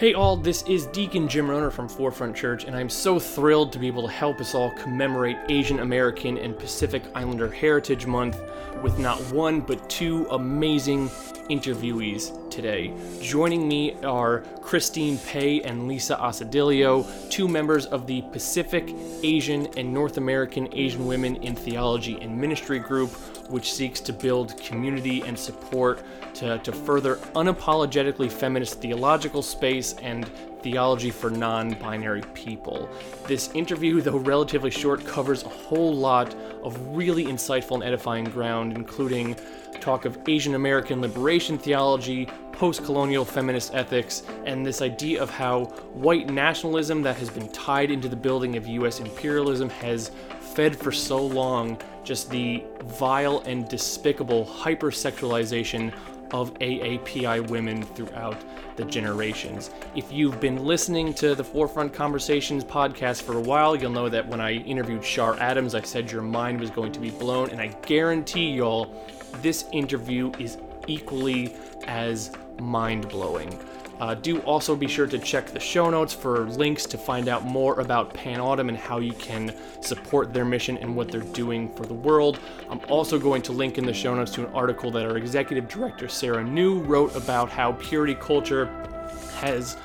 Hey all, this is Deacon Jim Rohner from Forefront Church, and I'm so thrilled to be able to help us all commemorate Asian American and Pacific Islander Heritage Month with not one but two amazing interviewees today. Joining me are Christine Pae and Lisa Asedillo, two members of the Pacific, Asian, and North American Asian Women in Theology and Ministry group, which seeks to build community and support to, to further unapologetically feminist theological space and theology for non binary people. This interview, though relatively short, covers a whole lot of really insightful and edifying ground, including talk of Asian American liberation theology, post colonial feminist ethics, and this idea of how white nationalism that has been tied into the building of US imperialism has fed for so long just the vile and despicable hypersexualization of AAPI women throughout the generations. If you've been listening to the Forefront Conversations podcast for a while, you'll know that when I interviewed Shar Adams, I said your mind was going to be blown, and I guarantee y'all this interview is equally as mind blowing. Uh, do also be sure to check the show notes for links to find out more about PANAAWTM and how you can support their mission and what they're doing for the world. I'm also going to link in the show notes to an article that our executive director, Sarah New, wrote about how purity culture has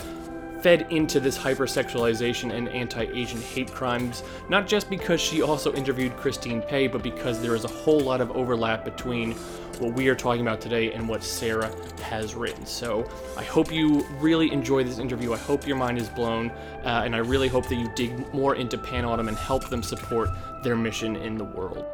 fed into this hypersexualization and anti-Asian hate crimes, not just because she also interviewed Christine Pae, but because there is a whole lot of overlap between what we are talking about today and what Sarah has written. So I hope you really enjoy this interview. I hope your mind is blown, uh, and I really hope that you dig more into PANAAWTM and help them support their mission in the world.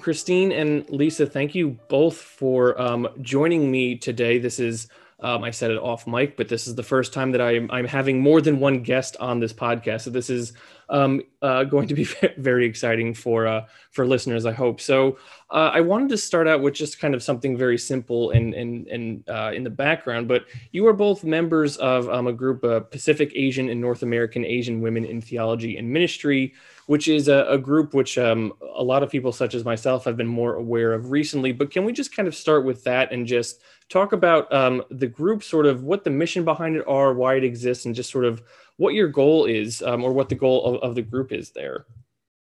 Christine and Lisa, thank you both for um, joining me today. This is, um, I said it off mic, but this is the first time that I'm, I'm having more than one guest on this podcast. So this is um, uh, going to be very exciting for uh, for listeners, I hope. So uh, I wanted to start out with just kind of something very simple and and and uh, in the background. But you are both members of um, a group of Pacific Asian and North American Asian women in theology and ministry which is a, a group which um, a lot of people, such as myself, have been more aware of recently. But can we just kind of start with that and just talk about um, the group, sort of what the mission behind it are, why it exists, and just sort of what your goal is um, or what the goal of, of the group is there?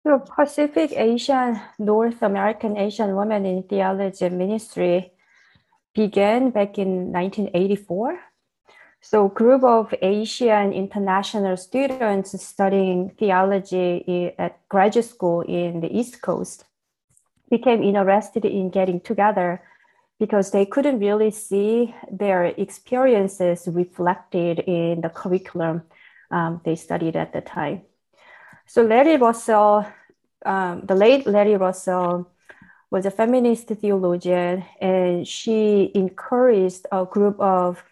So Pacific Asian, North American Asian Women in Theology Ministry began back in 1984 so group of Asian international students studying theology at graduate school in the East Coast became interested in getting together because they couldn't really see their experiences reflected in the curriculum um, they studied at the time. So Letty Russell, um, the late Letty Russell, was a feminist theologian, and she encouraged a group of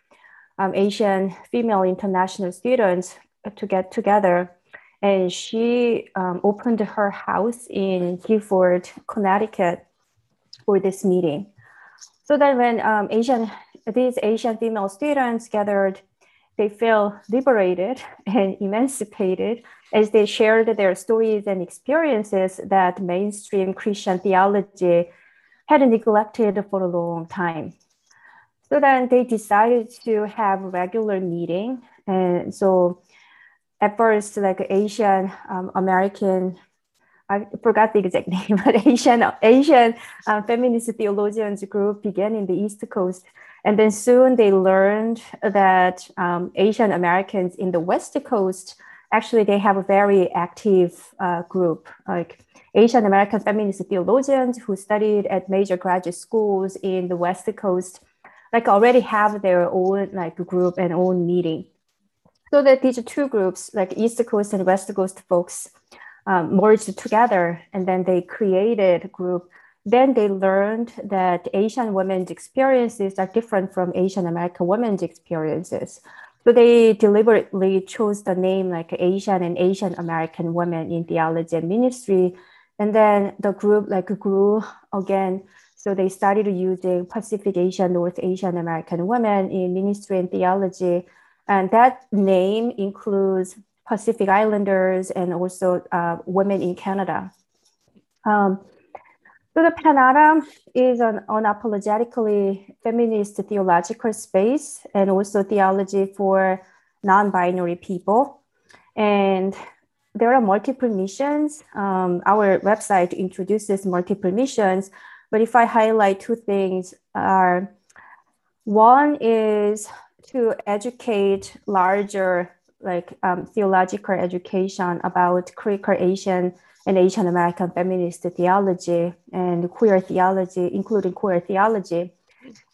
um, Asian female international students to get together. And she um, opened her house in Guilford, Connecticut for this meeting. So that when um, Asian, these Asian female students gathered, they feel liberated and emancipated as they shared their stories and experiences that mainstream Christian theology had neglected for a long time. So then they decided to have regular meeting. And so at first, like Asian um, American, I forgot the exact name, but Asian Asian um, feminist theologians group began in the East Coast. And then soon they learned that um, Asian Americans in the West Coast actually they have a very active uh, group like Asian American feminist theologians who studied at major graduate schools in the West Coast like already have their own like group and own meeting. So that these two groups, like East Coast and West Coast folks, um, merged together, and then they created a group. Then they learned that Asian women's experiences are different from Asian American women's experiences. So they deliberately chose the name like Asian and Asian American women in theology and ministry. And then the group like grew again so they started using Pacific Asian, North Asian American women in ministry and theology. And that name includes Pacific Islanders and also uh, women in Canada. Um, So the PANAAWTM is an unapologetically feminist theological space and also theology for non-binary people. And there are multiple missions. Um, our website introduces multiple missions, but if I highlight two things are one is to educate larger like um, theological education about Asian and Asian American feminist theology and queer theology, including queer theology.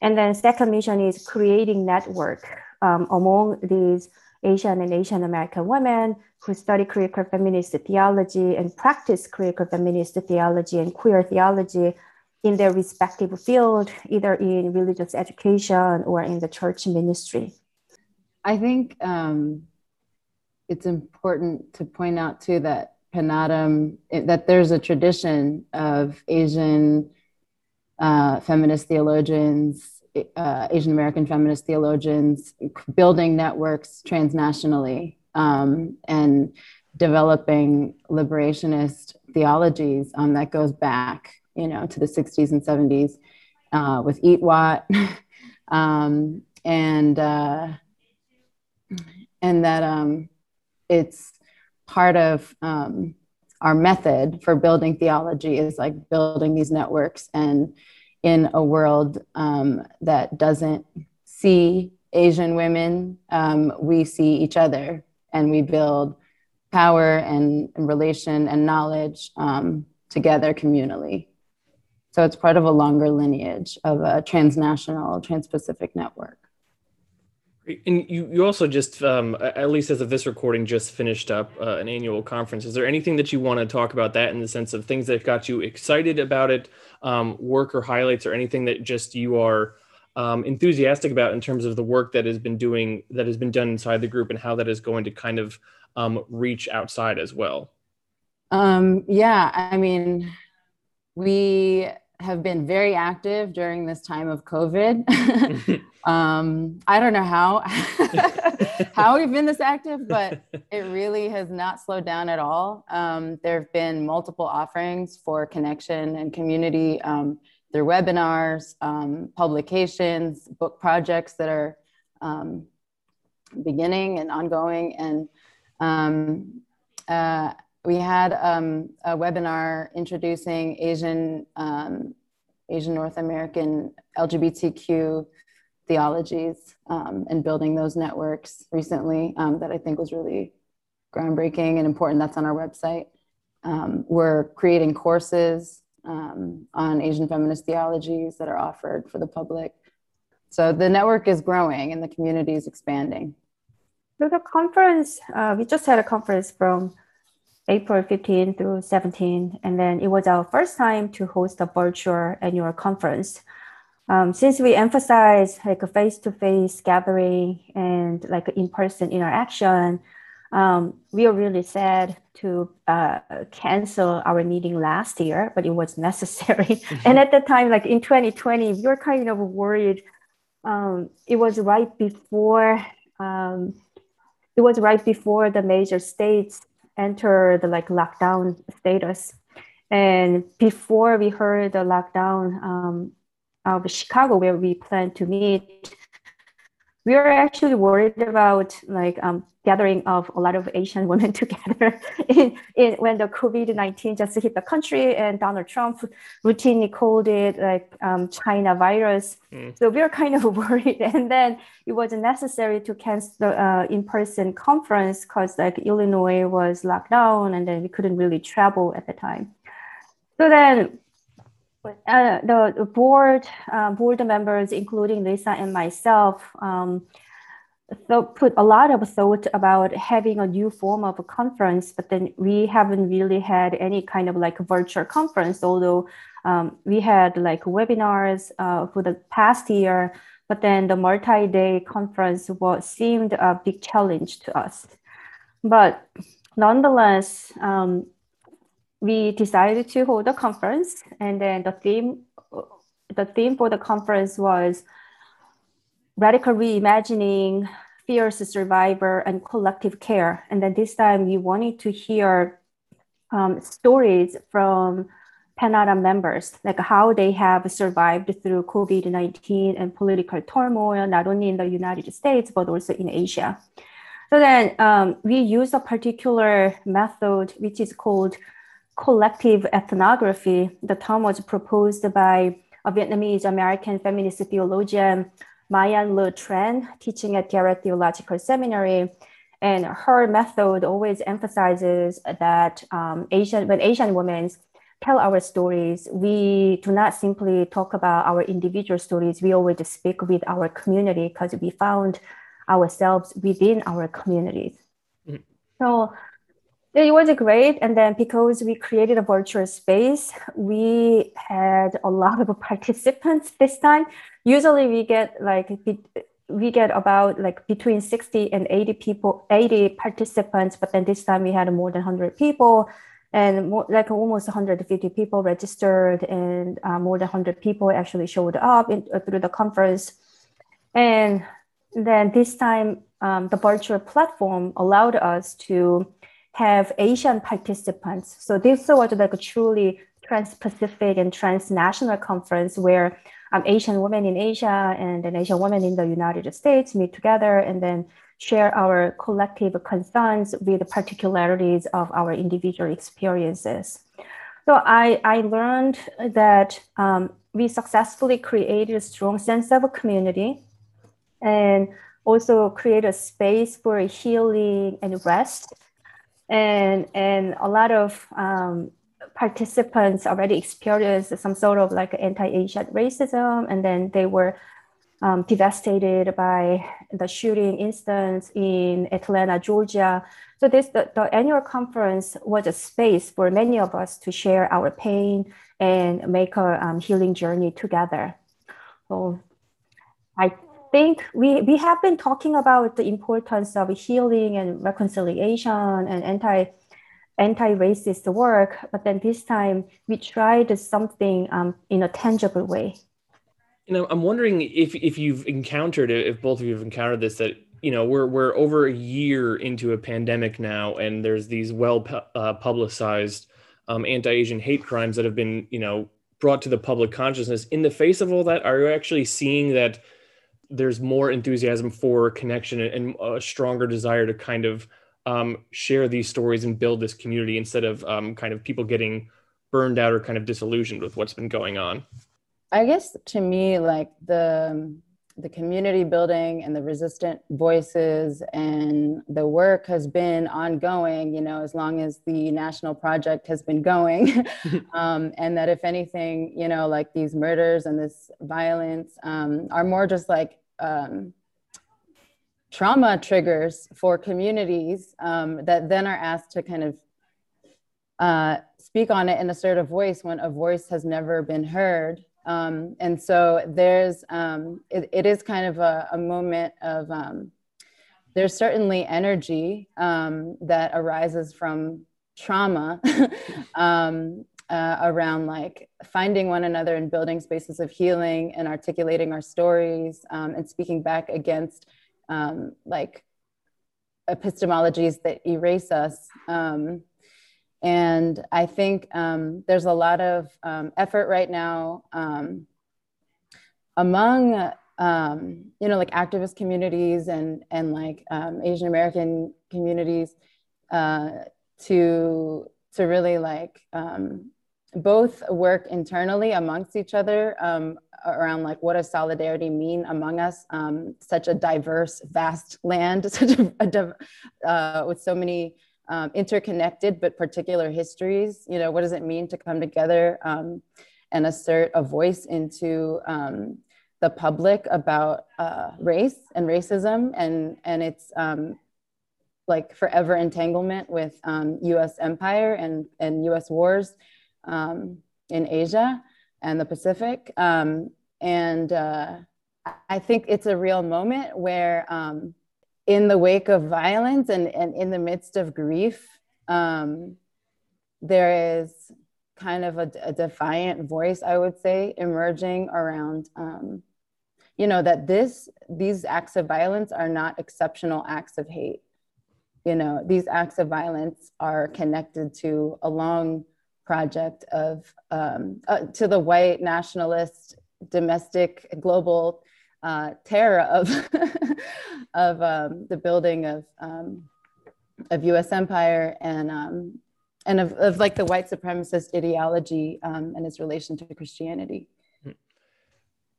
And then second mission is creating network um, among these Asian and Asian American women who study critical feminist theology and practice critical feminist theology and queer theology in their respective field, either in religious education or in the church ministry. I think um, it's important to point out too that PANAAWTM, that there's a tradition of Asian uh, feminist theologians, uh, Asian American feminist theologians building networks transnationally um, and developing liberationist theologies um, that goes back, you know, to the 60s and 70s uh, with EATWOT, um, and uh, and that um, it's part of um, our method for building theology is like building these networks and in a world um, that doesn't see asian women um, we see each other and we build power and, and relation and knowledge um, together communally. So it's part of a longer lineage of a transnational trans-pacific network and you, you also just, um, at least as of this recording, just finished up uh, an annual conference. Is there anything that you want to talk about that in the sense of things that got you excited about it, um, work or highlights, or anything that just you are um, enthusiastic about in terms of the work that has been doing that has been done inside the group and how that is going to kind of um, reach outside as well? Um, yeah, I mean, we have been very active during this time of COVID. um, I don't know how how we've been this active, but it really has not slowed down at all. Um, there have been multiple offerings for connection and community um, through webinars, um, publications, book projects that are um, beginning and ongoing, and um, uh, we had um, a webinar introducing Asian um, Asian North American LGBTQ theologies um, and building those networks recently um, that I think was really groundbreaking and important. That's on our website. Um, we're creating courses um, on Asian feminist theologies that are offered for the public. So the network is growing and the community is expanding. So the conference, uh, we just had a conference from April 15 through 17. And then it was our first time to host a virtual annual conference. Um, since we emphasize like a face-to-face gathering and like in-person interaction, um, we were really sad to uh, cancel our meeting last year, but it was necessary. Mm-hmm. and at the time, like in 2020, we were kind of worried. Um, it was right before um, it was right before the major states enter the like lockdown status. And before we heard the lockdown um, of Chicago, where we plan to meet, we were actually worried about like um, gathering of a lot of Asian women together in, in, when the COVID-19 just hit the country and Donald Trump routinely called it like um, China virus. Mm. So we were kind of worried. And then it was necessary to cancel the uh, in-person conference because like Illinois was locked down and then we couldn't really travel at the time. So then uh, the board uh, board members, including Lisa and myself, um, put a lot of thought about having a new form of a conference, but then we haven't really had any kind of like virtual conference, although um, we had like webinars uh, for the past year, but then the multi-day conference was seemed a big challenge to us. But nonetheless, um, we decided to hold a conference and then the theme the theme for the conference was radical reimagining fierce survivor and collective care and then this time we wanted to hear um, stories from PANAAWTM members, like how they have survived through COVID 19 and political turmoil, not only in the United States, but also in Asia. So then um, we use a particular method, which is called collective ethnography. The term was proposed by a Vietnamese American feminist theologian, Mai-Anh Le Tran, teaching at Garrett Theological Seminary. And her method always emphasizes that um, Asian, when Asian women tell our stories, we do not simply talk about our individual stories. We always speak with our community because we found ourselves within our communities. Mm-hmm. So it was great. And then because we created a virtual space, we had a lot of participants this time. Usually we get like we get about like between 60 and 80 people 80 participants but then this time we had more than 100 people and more, like almost 150 people registered and uh, more than 100 people actually showed up in, uh, through the conference and then this time um, the virtual platform allowed us to have asian participants so this was like a truly trans-pacific and transnational conference where um, Asian women in Asia and an Asian women in the United States meet together and then share our collective concerns with the particularities of our individual experiences. So I, I learned that um, we successfully created a strong sense of a community and also create a space for healing and rest and and a lot of um, participants already experienced some sort of like anti-Asian racism, and then they were um, devastated by the shooting instance in Atlanta, Georgia. So this the, the annual conference was a space for many of us to share our pain and make a um, healing journey together. So I think we, we have been talking about the importance of healing and reconciliation and anti anti-racist work, but then this time we tried something um, in a tangible way. You know, I'm wondering if if you've encountered if both of you have encountered this, that you know we're we're over a year into a pandemic now, and there's these well uh, publicized um, anti-Asian hate crimes that have been you know brought to the public consciousness. In the face of all that, are you actually seeing that? There's more enthusiasm for connection and a stronger desire to kind of um, share these stories and build this community instead of um, kind of people getting burned out or kind of disillusioned with what's been going on. I guess to me like the the community building and the resistant voices and the work has been ongoing you know as long as the national project has been going um, and that if anything you know like these murders and this violence um, are more just like um, trauma triggers for communities um, that then are asked to kind of uh, speak on it in assertive voice when a voice has never been heard. Um, and so there's, um, it, it is kind of a, a moment of, um, there's certainly energy um, that arises from trauma um, uh, around like finding one another and building spaces of healing and articulating our stories and speaking back against um, like epistemologies that erase us. Um, and I think um, there's a lot of um, effort right now um, among um, you know like activist communities and and like Asian American communities uh, to to really like both work internally amongst each other um, around like what does solidarity mean among us um, such a diverse vast land such a, a uh, with so many um, interconnected but particular histories you know what does it mean to come together um, and assert a voice into um, the public about uh, race and racism and and its um, like forever entanglement with us empire and and us wars um, in Asia and the Pacific. Um, and uh, I think it's a real moment where, um, in the wake of violence and, and in the midst of grief, um, there is kind of a, a, defiant voice, I would say, emerging around. Um, you know that this these acts of violence are not exceptional acts of hate you know these acts of violence are connected to a long project of um, uh, to the white nationalist domestic global uh, terror of of um, the building of um, of U.S. empire and um, and of, of like the white supremacist ideology um, and its relation to Christianity.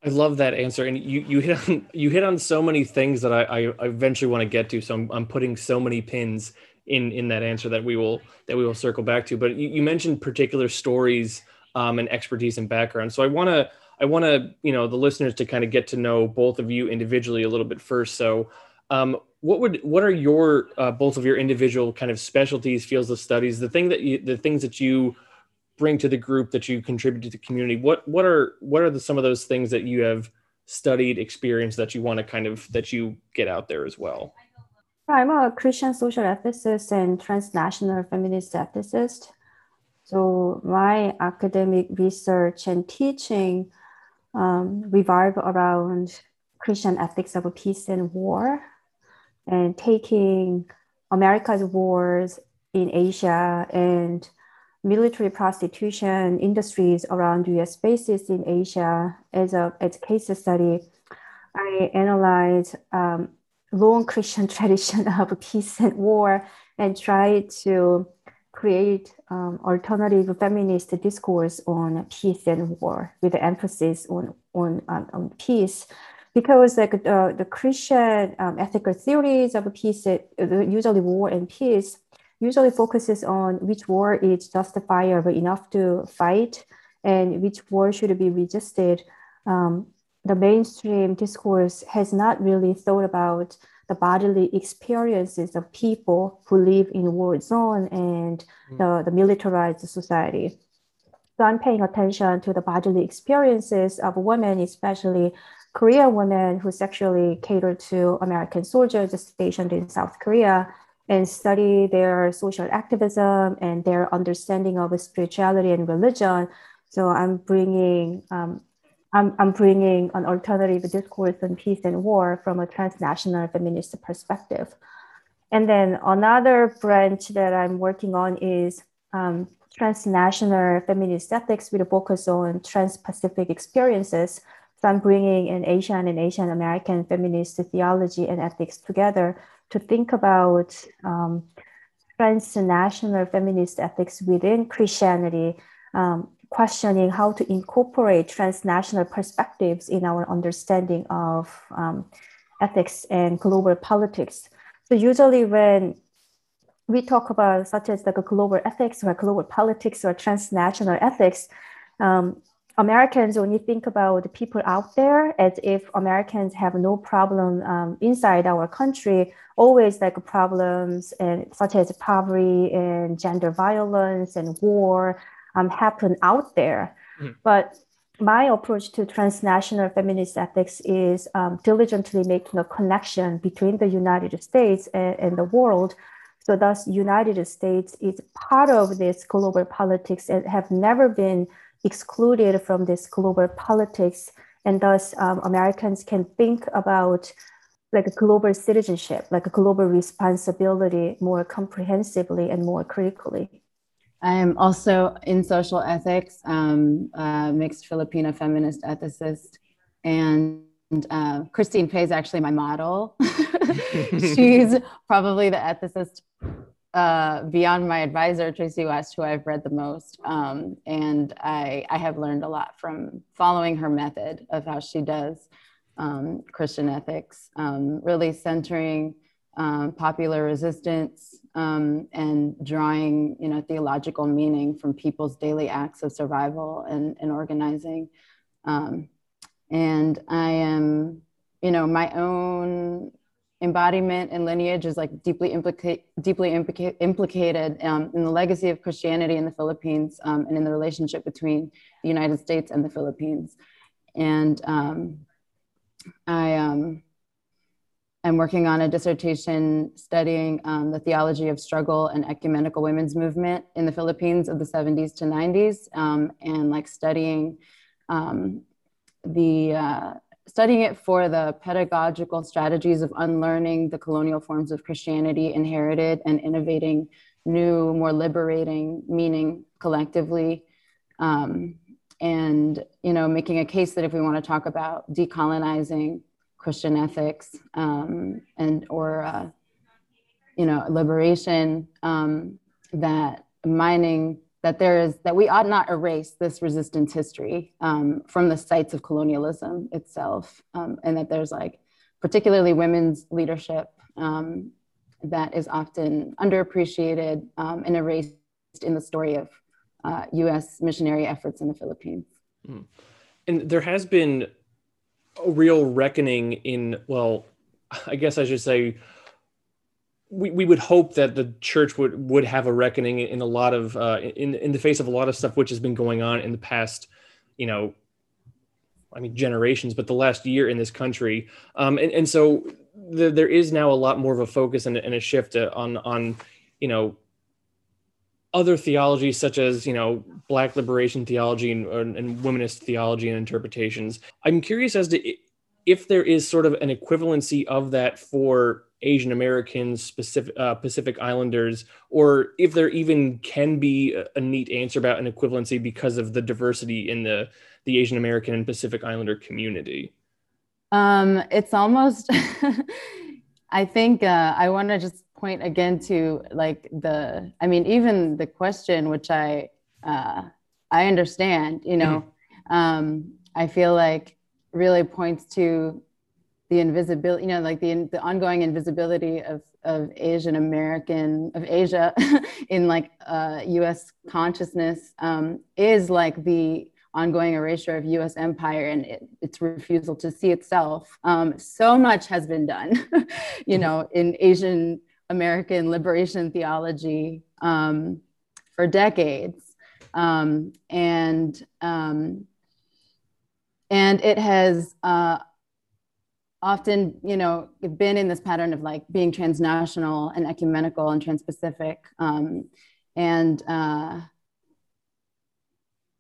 I love that answer, and you you hit on you hit on so many things that I, I eventually want to get to. So I'm, I'm putting so many pins in in that answer that we will that we will circle back to. But you, you mentioned particular stories um, and expertise and background. So I want to I want to you know the listeners to kind of get to know both of you individually a little bit first. So um, what would what are your uh, both of your individual kind of specialties, fields of studies, the thing that you the things that you bring to the group that you contribute to the community? What what are what are the, some of those things that you have studied, experienced that you want to kind of that you get out there as well? I'm a Christian social ethicist and transnational feminist ethicist. So my academic research and teaching um, around Christian ethics of peace and war, and taking America's wars in Asia and military prostitution industries around US bases in Asia as a, as case study. I analyzed um, long Christian tradition of peace and war and try to create um, alternative feminist discourse on peace and war with emphasis on, on, um, on peace because like uh, the Christian um, ethical theories of peace, uh, usually war and peace, usually focuses on which war is justifiable enough to fight and which war should be resisted. Um, the mainstream discourse has not really thought about the bodily experiences of people who live in war zone and mm. the, the militarized society. So I'm paying attention to the bodily experiences of women, especially Korean women who sexually cater to American soldiers stationed in South Korea and study their social activism and their understanding of spirituality and religion. So I'm bringing um, I'm, I'm bringing an alternative discourse on peace and war from a transnational feminist perspective. And then another branch that I'm working on is um, transnational feminist ethics with a focus on trans-Pacific experiences. So I'm bringing an Asian and Asian American feminist theology and ethics together to think about um, transnational feminist ethics within Christianity, um, questioning how to incorporate transnational perspectives in our understanding of um, ethics and global politics. So usually when we talk about such as like a global ethics or global politics or transnational ethics, um, Americans only think about the people out there as if Americans have no problem um, inside our country, always like problems and such as poverty and gender violence and war um, happen out there. Mm. But my approach to transnational feminist ethics is um, diligently making a connection between the United States and, and the world. So thus, United States is part of this global politics and have never been excluded from this global politics, and thus um, Americans can think about like a global citizenship, like a global responsibility more comprehensively and more critically. I am also in social ethics, um, uh, mixed Filipino feminist ethicist, and uh, Christine Pae is actually my model. She's probably the ethicist uh, beyond my advisor, Traci West, who I've read the most. Um, and I, I have learned a lot from following her method of how she does um, Christian ethics, um, really centering um, popular resistance um, and drawing you know, theological meaning from people's daily acts of survival and, and organizing. Um, and I am, you know, my own embodiment and lineage is like deeply implicate, deeply implica- implicated um, in the legacy of Christianity in the Philippines um, and in the relationship between the United States and the Philippines. And um, I um, working on a dissertation studying um, the theology of struggle and ecumenical women's movement in the Philippines of the 70s to 90s, um, and like studying the uh, studying it for the pedagogical strategies of unlearning the colonial forms of Christianity inherited and innovating new, more liberating meaning collectively. Um, and you know, making a case that if we want to talk about decolonizing Christian ethics um, and or uh, you know liberation, um, that mining that there is that we ought not erase this resistance history um, from the sites of colonialism itself, um, and that there's like particularly women's leadership um, that is often underappreciated um, and erased in the story of uh, U.S. missionary efforts in the Philippines. Mm. And there has been a real reckoning in, well, I guess I should say, we, we would hope that the church would would have a reckoning in a lot of uh, in in the face of a lot of stuff which has been going on in the past, you know, I mean generations, but the last year in this country, um, and and so the, there is now a lot more of a focus and, and a shift uh, on on you know other theologies such as you know black liberation theology and, and womanist theology and interpretations i'm curious as to if there is sort of an equivalency of that for asian americans specific uh, pacific islanders or if there even can be a, a neat answer about an equivalency because of the diversity in the the asian american and pacific islander community? Um, it's almost, I think uh, I want to just point again to like the, I mean, even the question, which I, uh, I understand, you know, mm-hmm. um, I feel like really points to the invisibility, you know, like the, the ongoing invisibility of, of Asian American, of Asia in like uh, US consciousness um, is like the ongoing erasure of US empire and it, its refusal to see itself. Um, so much has been done, you mm-hmm. know, in Asian American liberation theology um, for decades. Um, and, um, and it has uh, often, you know, been in this pattern of like being transnational and ecumenical and transpacific. Um, and uh,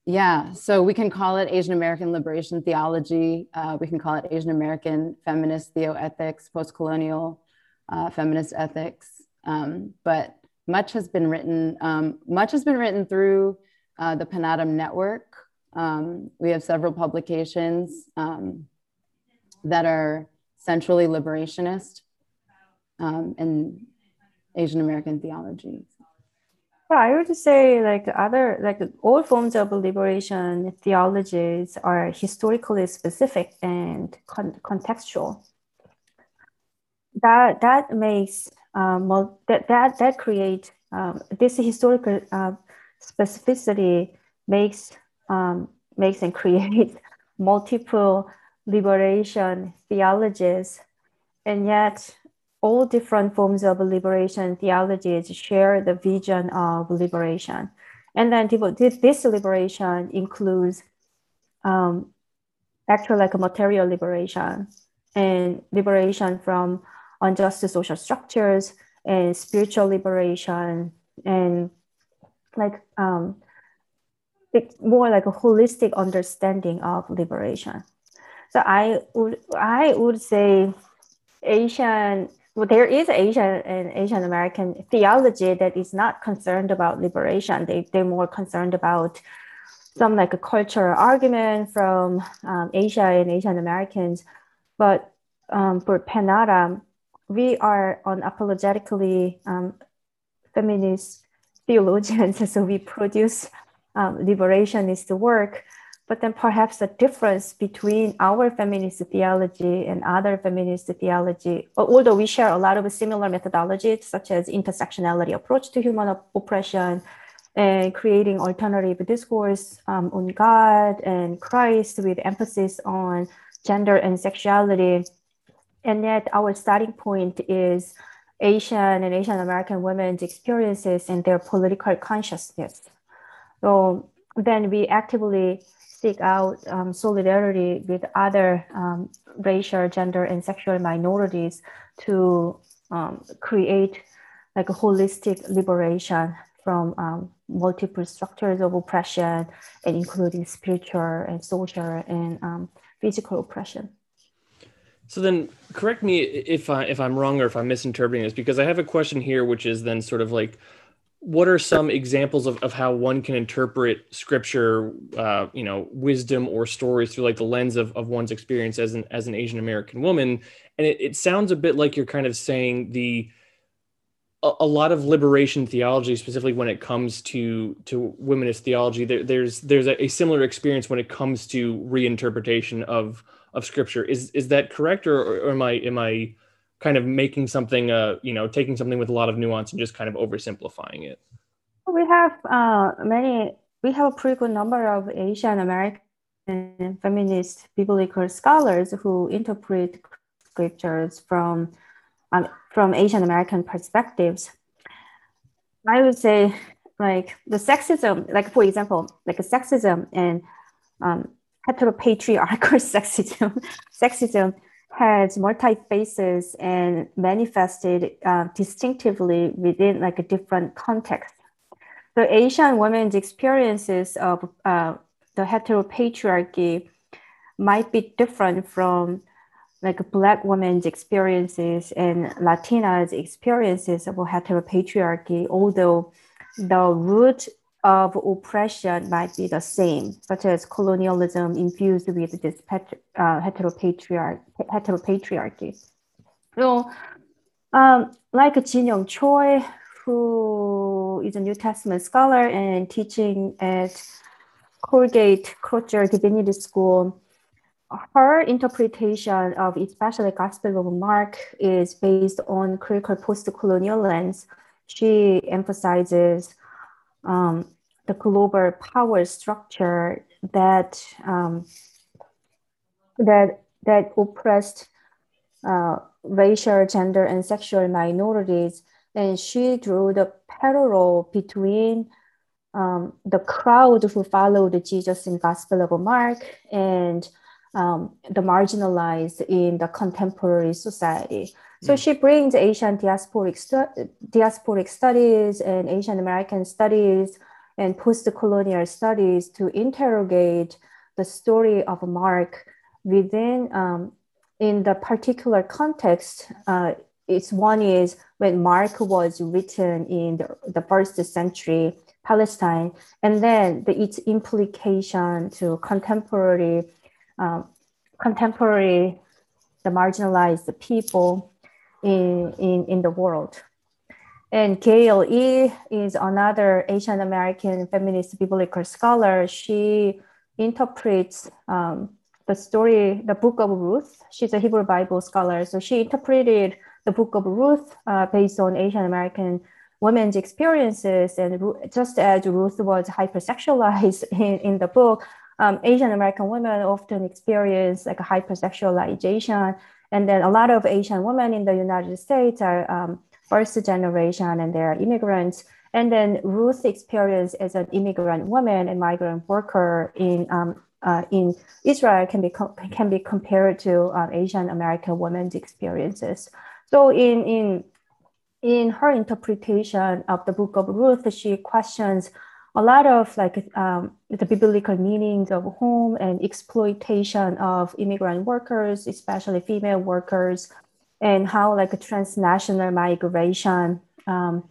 yeah, so we can call it Asian American liberation theology. Uh, we can call it Asian American feminist theoethics, post colonial uh, feminist ethics. Um, but much has been written, um, much has been written through uh, the PANAAWTM Network. Um, we have several publications um, that are centrally liberationist um, and Asian American theology. Well, I would say like other like all forms of liberation theologies are historically specific and con- contextual. That that makes um, that that that create um, this historical uh, specificity makes um, makes and create multiple liberation theologies, and yet all different forms of liberation theologies share the vision of liberation. And then this liberation includes um, actual like a material liberation and liberation from unjust social structures and spiritual liberation and like um, more like a holistic understanding of liberation. So I would I would say Asian well, there is Asian and Asian American theology that is not concerned about liberation. They, they're more concerned about some like a cultural argument from um, Asia and Asian Americans. But um, for PANAAWTM, we are unapologetically um, feminist theologians, so we produce um, liberationist work but then perhaps the difference between our feminist theology and other feminist theology, although we share a lot of similar methodologies, such as intersectionality approach to human oppression and creating alternative discourse um, on God and Christ with emphasis on gender and sexuality. And yet our starting point is Asian and Asian American women's experiences and their political consciousness. So then we actively seek out um, solidarity with other um, racial, gender, and sexual minorities to um, create like a holistic liberation from um, multiple structures of oppression and including spiritual and social and um, physical oppression. So then, correct me if I if I'm wrong or if I'm misinterpreting this, because I have a question here, which is then sort of like what are some examples of, of how one can interpret scripture uh, you know wisdom or stories through like the lens of, of one's experience as an as an asian american woman? And it, it sounds a bit like you're kind of saying the a, lot of liberation theology specifically when it comes to to womanist theology there, there's there's a, a similar experience when it comes to reinterpretation of of scripture is is that correct or, or am i am i kind of making something, uh, you know, taking something with a lot of nuance and just kind of oversimplifying it? We have uh, many, we have a pretty good number of Asian American feminist biblical scholars who interpret scriptures from um, from Asian American perspectives. I would say, like the sexism, like for example, like sexism and um, heteropatriarchal sexism, sexism has multi-faces and manifested uh, distinctively within like a different context. The Asian women's experiences of uh, the heteropatriarchy might be different from like Black women's experiences and Latinas' experiences of heteropatriarchy, although the root of oppression might be the same, such as colonialism infused with this uh, heteropatriarch, heteropatriarchy. So, um, like Jin Young Choi, who is a New Testament scholar and teaching at Colgate Crozer Divinity School, her interpretation of especially Gospel of Mark is based on critical post-colonial lens. She emphasizes um, the global power structure that um, that that oppressed uh, racial, gender, and sexual minorities, and she drew the parallel between um, the crowd who followed Jesus in Gospel of Mark and um, the marginalized in the contemporary society. So mm. she brings Asian diasporic, stu- diasporic studies and Asian American studies and post-colonial studies to interrogate the story of Mark within um, in the particular context. Uh, it's one is when Mark was written in the, the first century Palestine, and then the, its implication to contemporary um, contemporary the marginalized people in, in, in the world. And Gail E is another Asian American feminist biblical scholar. She interprets um, the story, the book of Ruth. She's a Hebrew Bible scholar. So she interpreted the book of Ruth uh, based on Asian American women's experiences. And just as Ruth was hypersexualized in, in the book, um, Asian American women often experience like a hypersexualization. And then a lot of Asian women in the United States are um, first generation and they're immigrants. And then Ruth experience as an immigrant woman and migrant worker in um, uh, in Israel can be can be compared to uh, Asian American women's experiences. So in in in her interpretation of the Book of Ruth, she questions a lot of like um, the biblical meanings of home and exploitation of immigrant workers, especially female workers, and how like a transnational migration um,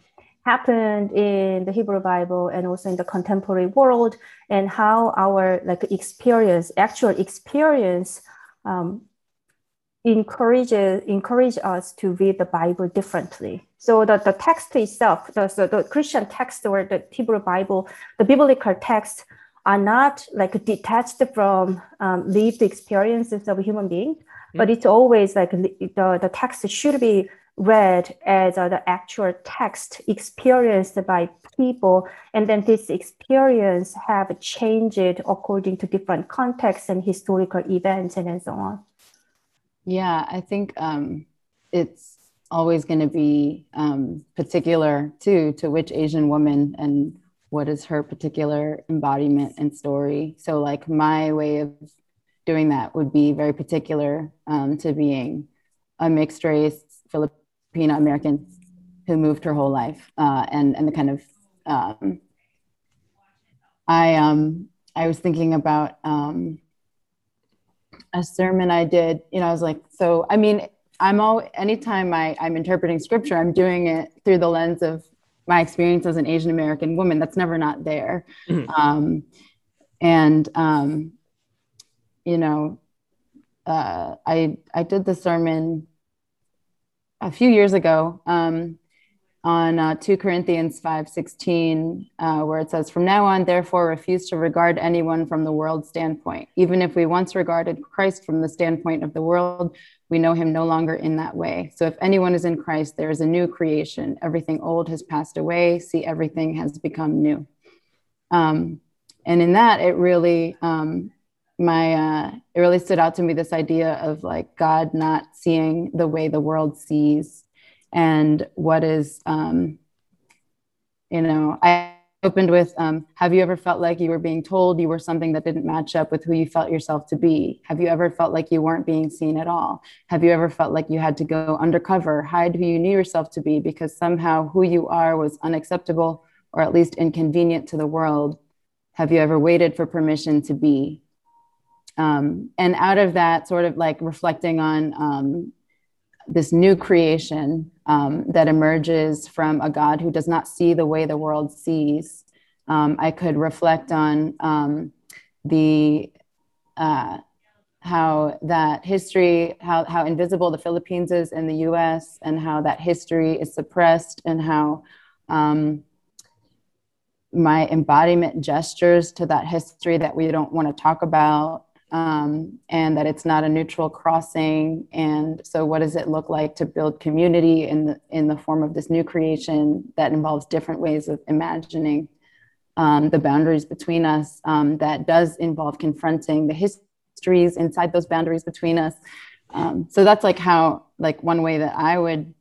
happened in the Hebrew Bible and also in the contemporary world, and how our like experience, actual experience, um, encourages encourage us to read the Bible differently. So the, the text itself, the, so the Christian text or the Hebrew Bible, the biblical text are not like detached from um, lived experiences of a human being, mm-hmm. but it's always like the, the text should be read as uh, the actual text experienced by people and then this experience have changed according to different contexts and historical events and, and so on yeah i think um, it's always going to be um, particular too to which Asian woman and what is her particular embodiment and story. So, like, my way of doing that would be very particular um, to being a mixed race Filipino American who moved her whole life, uh, and and the kind of um, I um I was thinking about um, a sermon I did. You know, I was like, so I mean, I'm all anytime I, I'm interpreting scripture, I'm doing it through the lens of my experience as an Asian American woman. That's never not there. Mm-hmm. Um, and um, you know, uh, I I did the sermon a few years ago um, on uh, 2 Corinthians 5:16 uh, where it says, From now on, therefore, refuse to regard anyone from the world's standpoint. Even if we once regarded Christ from the standpoint of the world, we know him no longer in that way. So if anyone is in Christ, there is a new creation. Everything old has passed away. See, everything has become new. Um, and in that, it really, um, my, uh, it really stood out to me this idea of like God not seeing the way the world sees and what is, um, you know, I, opened with um, Have you ever felt like you were being told you were something that didn't match up with who you felt yourself to be? Have you ever felt like you weren't being seen at all? Have you ever felt like you had to go undercover, hide who you knew yourself to be because somehow who you are was unacceptable or at least inconvenient to the world? Have you ever waited for permission to be? Um, and out of that, sort of like reflecting on um, this new creation um, that emerges from a God who does not see the way the world sees. Um, I could reflect on um, the uh, how that history, how, how invisible the Philippines is in the US, and how that history is suppressed, and how um, my embodiment gestures to that history that we don't want to talk about um, and that it's not a neutral crossing. And so, what does it look like to build community in the in the form of this new creation that involves different ways of imagining um, the boundaries between us? Um, that does involve confronting the histories inside those boundaries between us. Um, so that's like how like one way that I would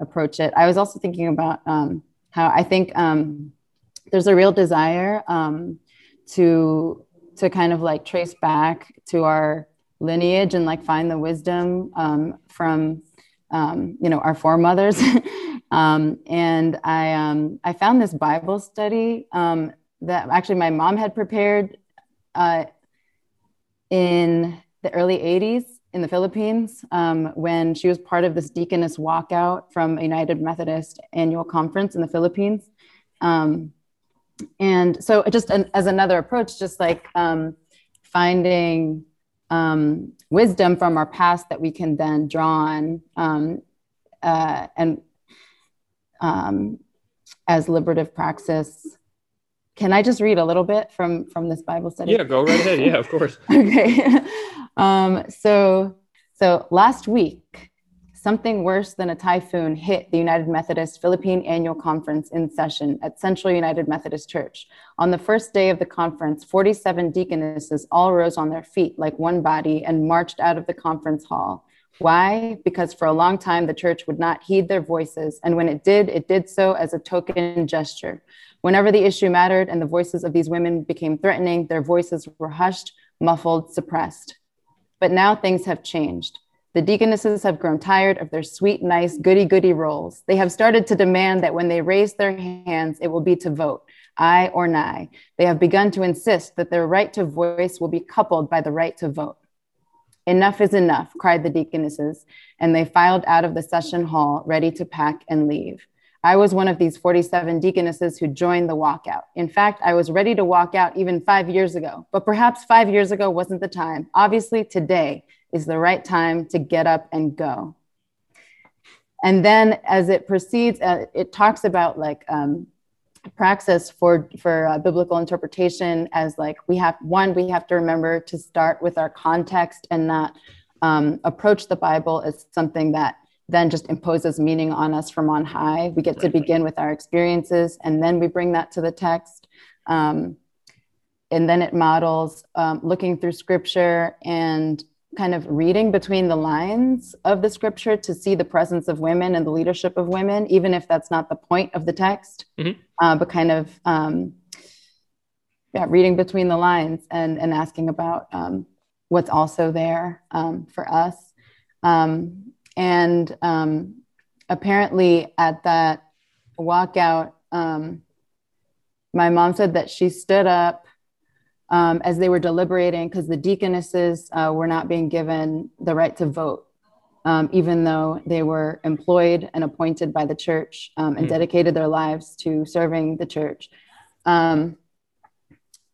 approach it. I was also thinking about um, how I think um, there's a real desire to to kind of like trace back to our lineage and like find the wisdom um, from um, you know our foremothers. Um, and i um, i found this bible study um, that actually my mom had prepared uh, in the early 80s in the philippines um, when she was part of this deaconess walkout from a united methodist annual conference in the philippines and so just an, as another approach just like um, finding um, wisdom from our past that we can then draw on um, uh, and um, as liberative praxis. Can i just read a little bit from from this bible study? Yeah go right ahead. Yeah of course. Okay. Um, so so last week something worse than a typhoon hit the United Methodist Philippine Annual Conference in session at Central United Methodist Church. On the first day of the conference, 47 deaconesses all rose on their feet like one body and marched out of the conference hall. Why? Because for a long time, the church would not heed their voices, and when it did, it did so as a token gesture. Whenever the issue mattered and the voices of these women became threatening, their voices were hushed, muffled, suppressed. But now things have changed. The deaconesses have grown tired of their sweet, nice, goody goody roles. They have started to demand that when they raise their hands, it will be to vote, aye or nay. They have begun to insist that their right to voice will be coupled by the right to vote. Enough is enough, cried the deaconesses, and they filed out of the session hall, ready to pack and leave. I was one of these 47 deaconesses who joined the walkout. In fact, I was ready to walk out even five years ago, but perhaps five years ago wasn't the time. Obviously, today is the right time to get up and go. And then as it proceeds, uh, it talks about like um, praxis for, for uh, biblical interpretation as like we have, one, we have to remember to start with our context and not um, approach the Bible as something that then just imposes meaning on us from on high. We get right. to begin with our experiences and then we bring that to the text. Um, and then it models um, looking through scripture and kind of reading between the lines of the scripture to see the presence of women and the leadership of women, even if that's not the point of the text, mm-hmm. uh, but kind of um, yeah, reading between the lines and, and asking about um, what's also there um, for us. Um, and um, apparently, at that walkout, um, my mom said that she stood up um, as they were deliberating because the deaconesses uh, were not being given the right to vote. um, even though they were employed and appointed by the church um, and Mm. dedicated their lives to serving the church. Um,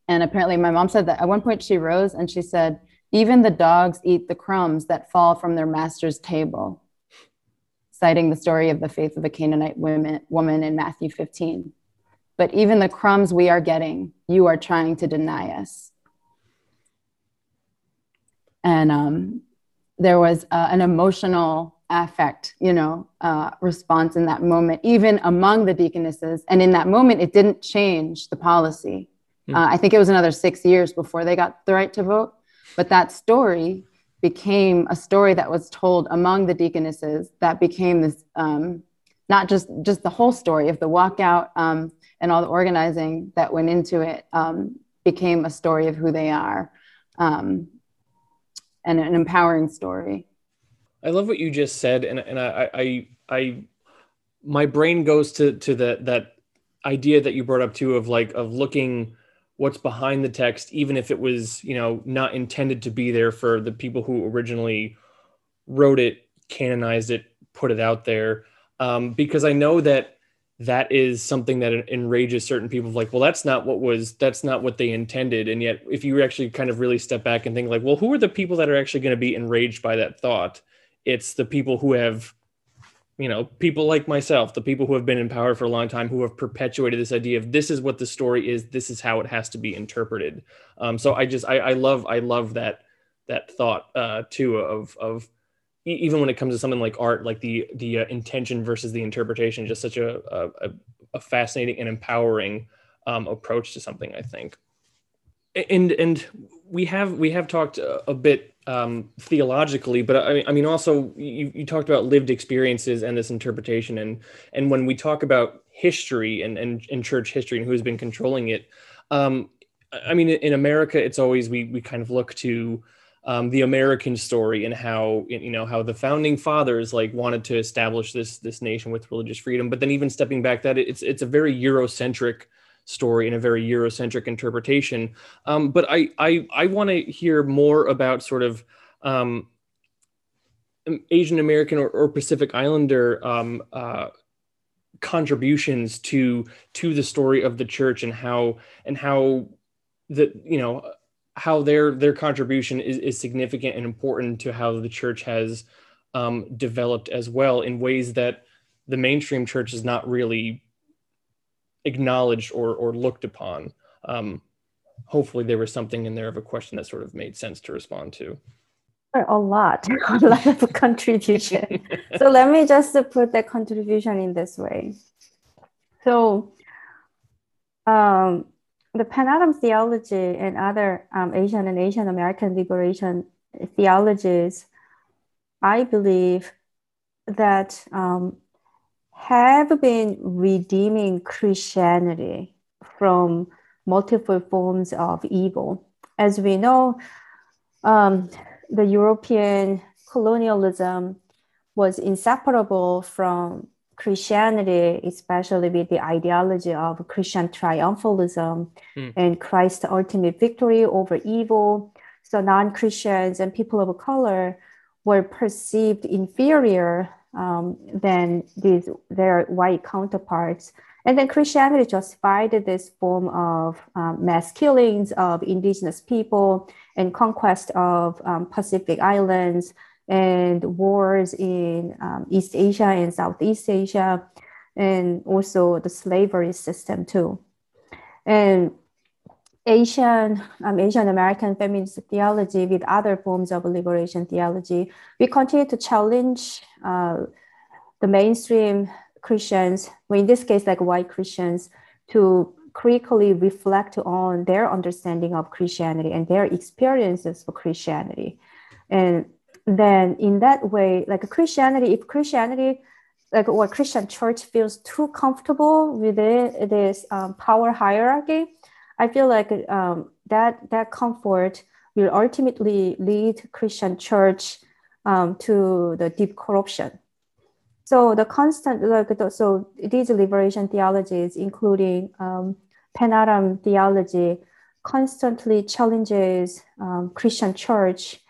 and apparently, my mom said that at one point she rose and she said, Even the dogs eat the crumbs that fall from their master's table, citing the story of the faith of a Canaanite women, woman in Matthew 15. But even the crumbs we are getting, you are trying to deny us. And um, there was uh, an emotional affect, you know, uh, response in that moment, even among the deaconesses. And in that moment, it didn't change the policy. Hmm. Uh, I think it was another six years before they got the right to vote. But that story became a story that was told among the deaconesses that became this um, not just just the whole story of the walkout um, and all the organizing that went into it um, became a story of who they are um, and an empowering story. I love what you just said, and and I I, I my brain goes to to that that idea that you brought up too of like of looking what's behind the text, even if it was you know not intended to be there for the people who originally wrote it, canonized it, put it out there, um, because I know that that is something that enrages certain people like well that's not what was that's not what they intended. And yet if you actually kind of really step back and think like well who are the people that are actually going to be enraged by that thought? It's the people who have you know people like myself the people who have been in power for a long time who have perpetuated this idea of this is what the story is this is how it has to be interpreted. Um, so i just I, I love i love that that thought uh, too of of even when it comes to something like art like the the uh, intention versus the interpretation just such a a, a fascinating and empowering um, approach to something i think. And and we have we have talked a, bit um, theologically, but I, I mean also you, you talked about lived experiences and this interpretation, and and when we talk about history and and, and church history and who's been controlling it, um, I mean in America it's always we we kind of look to um, the American story and how you know how the founding fathers like wanted to establish this this nation with religious freedom, but then even stepping back that it's it's a very Eurocentric story and a very Eurocentric interpretation. Um, but I I, I want to hear more about sort of um, Asian American or, or, Pacific Islander um, uh, contributions to to the story of the church and how and how the you know how their their contribution is, is significant and important to how the church has um, developed as well in ways that the mainstream church is not really acknowledged or or looked upon. Um, hopefully, there was something in there of a question that sort of made sense to respond to. A lot, a lot of contribution. so let me just put that contribution in this way. So, um, the Pan theology and other um, Asian and Asian American liberation theologies, I believe that um, have been redeeming Christianity from multiple forms of evil. As we know, um, the European colonialism was inseparable from Christianity, especially with the ideology of Christian triumphalism mm. and Christ's ultimate victory over evil. So non Christians and people of color were perceived inferior um, than these their white counterparts. And then Christianity justified this form of um, mass killings of indigenous people and conquest of um, Pacific islands and wars in um, East Asia and Southeast Asia, and also the slavery system too. And Asian, um, Asian American feminist theology with other forms of liberation theology, we continue to challenge uh, the mainstream Christians, well, in this case, like white Christians, to critically reflect on their understanding of Christianity and their experiences for Christianity. And then in that way, like Christianity, if Christianity, like or Christian church feels too comfortable within this um, power hierarchy, I feel like um, that that comfort will ultimately lead Christian church um, to the deep corruption. So the constant, like so these liberation theologies, including um, PANAAWTM theology, constantly challenges um, Christian church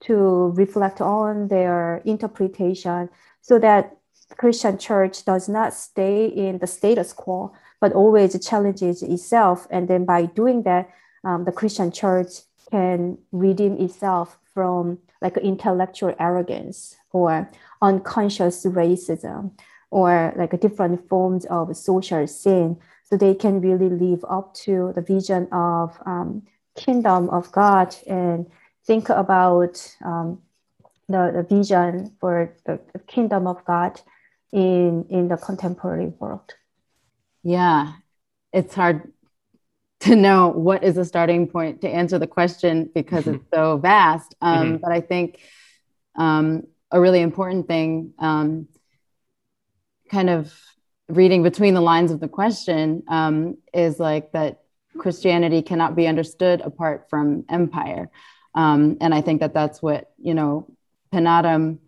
to reflect on their interpretation so that Christian church does not stay in the status quo, but always challenges itself. And then by doing that, um, the Christian church can redeem itself from like intellectual arrogance or unconscious racism or like different forms of social sin so they can really live up to the vision of um, kingdom of god and think about um, the, the vision for the, the kingdom of god in in the contemporary world yeah it's hard to know what is a starting point to answer the question because it's so vast um, mm-hmm. but i think um, a really important thing um, kind of reading between the lines of the question um, is like that Christianity cannot be understood apart from empire. Um, and I think that that's what, you know, PANAAWTM,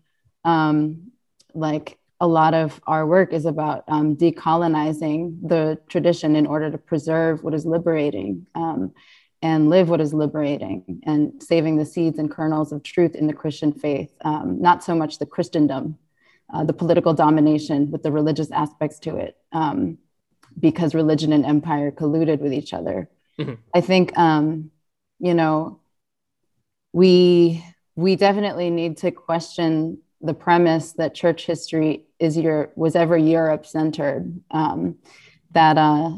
um, like a lot of our work is about um, decolonizing the tradition in order to preserve what is liberating um, and live what is liberating and saving the seeds and kernels of truth in the Christian faith, um, not so much the Christendom uh, the political domination with the religious aspects to it, um, because religion and empire colluded with each other. Mm-hmm. I think, um, you know, we we definitely need to question the premise that church history is your was ever Europe centered. Um, that uh,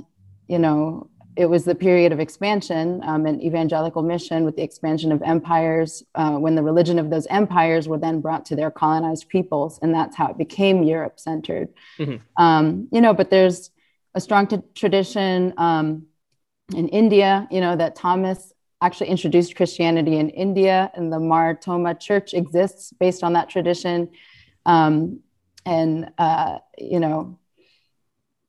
you know it was the period of expansion um, and evangelical mission with the expansion of empires uh, when the religion of those empires were then brought to their colonized peoples and that's how it became europe centered mm-hmm. um, you know but there's a strong t- tradition um, in india you know that thomas actually introduced christianity in india and the mar thoma church exists based on that tradition um, and uh, you know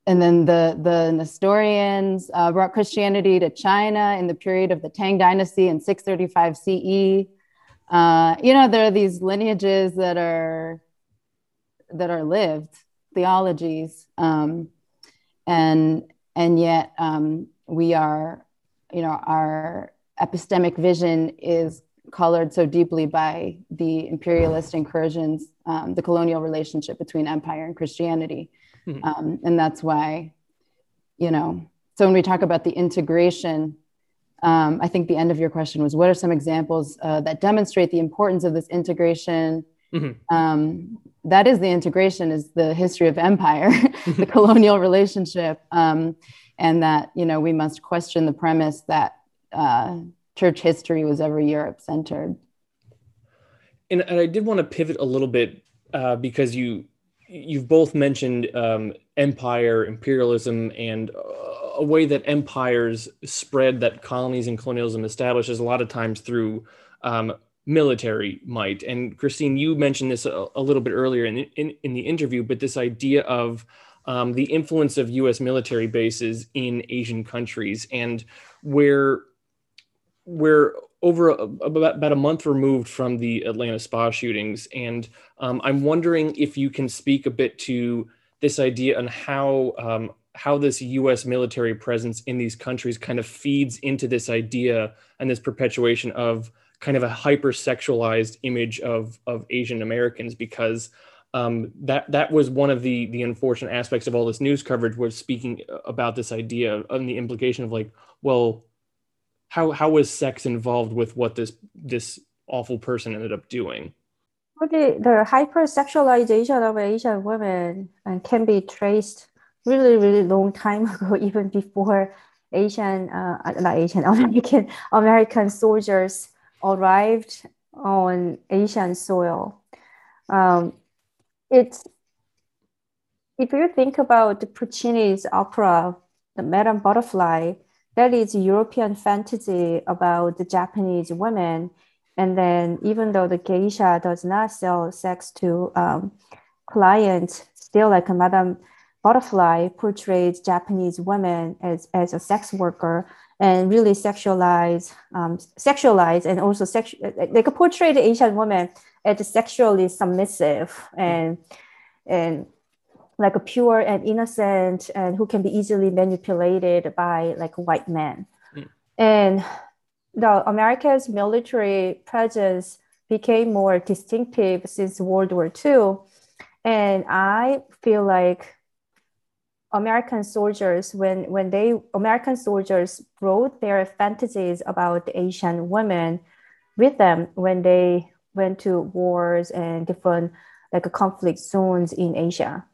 and then the, the Nestorians uh, brought Christianity to China in the period of the Tang Dynasty in 635 CE. Uh, you know, there are these lineages that are that are lived theologies, um, and and yet um, we are, you know, our epistemic vision is colored so deeply by the imperialist incursions, um, the colonial relationship between empire and Christianity. Mm-hmm. Um, and that's why, you know, so when we talk about the integration, um, I think the end of your question was what are some examples uh, that demonstrate the importance of this integration? Mm-hmm. Um, that is the integration, is the history of empire, the colonial relationship, um, and that you know we must question the premise that uh, church history was ever Europe centered. And, and, I did want to pivot a little bit uh, because you you've both mentioned um, empire, imperialism, and a way that empires spread, that colonies and colonialism establishes a lot of times through um, military might. And Christine, you mentioned this a, a little bit earlier in, in, in, the interview, but this idea of um, the influence of U.S. military bases in Asian countries and where where over a, about, a month removed from the Atlanta spa shootings, and um, I'm wondering if you can speak a bit to this idea and how um, how this U.S. military presence in these countries kind of feeds into this idea and this perpetuation of kind of a hypersexualized image of of Asian Americans because um, that that was one of the the unfortunate aspects of all this news coverage was speaking about this idea and the implication of like well how how was sex involved with what this this awful person ended up doing? the, the hypersexualization of Asian women uh, can be traced really really long time ago, even before Asian uh, not Asian American American soldiers arrived on Asian soil. Um, it's if you think about Puccini's opera, The Madame Butterfly, that is European fantasy about the Japanese women. And then even though the geisha does not sell sex to um, clients, still like Madame Butterfly portrays Japanese women as, as a sex worker and really sexualize, um, sexualize and also they could portray the Asian woman as sexually submissive and, and like a pure and innocent and who can be easily manipulated by like white men. Mm. And the America's military presence became more distinctive since World War II. And I feel like American soldiers, when, when they American soldiers brought their fantasies about Asian women with them when they went to wars and different like conflict zones in Asia.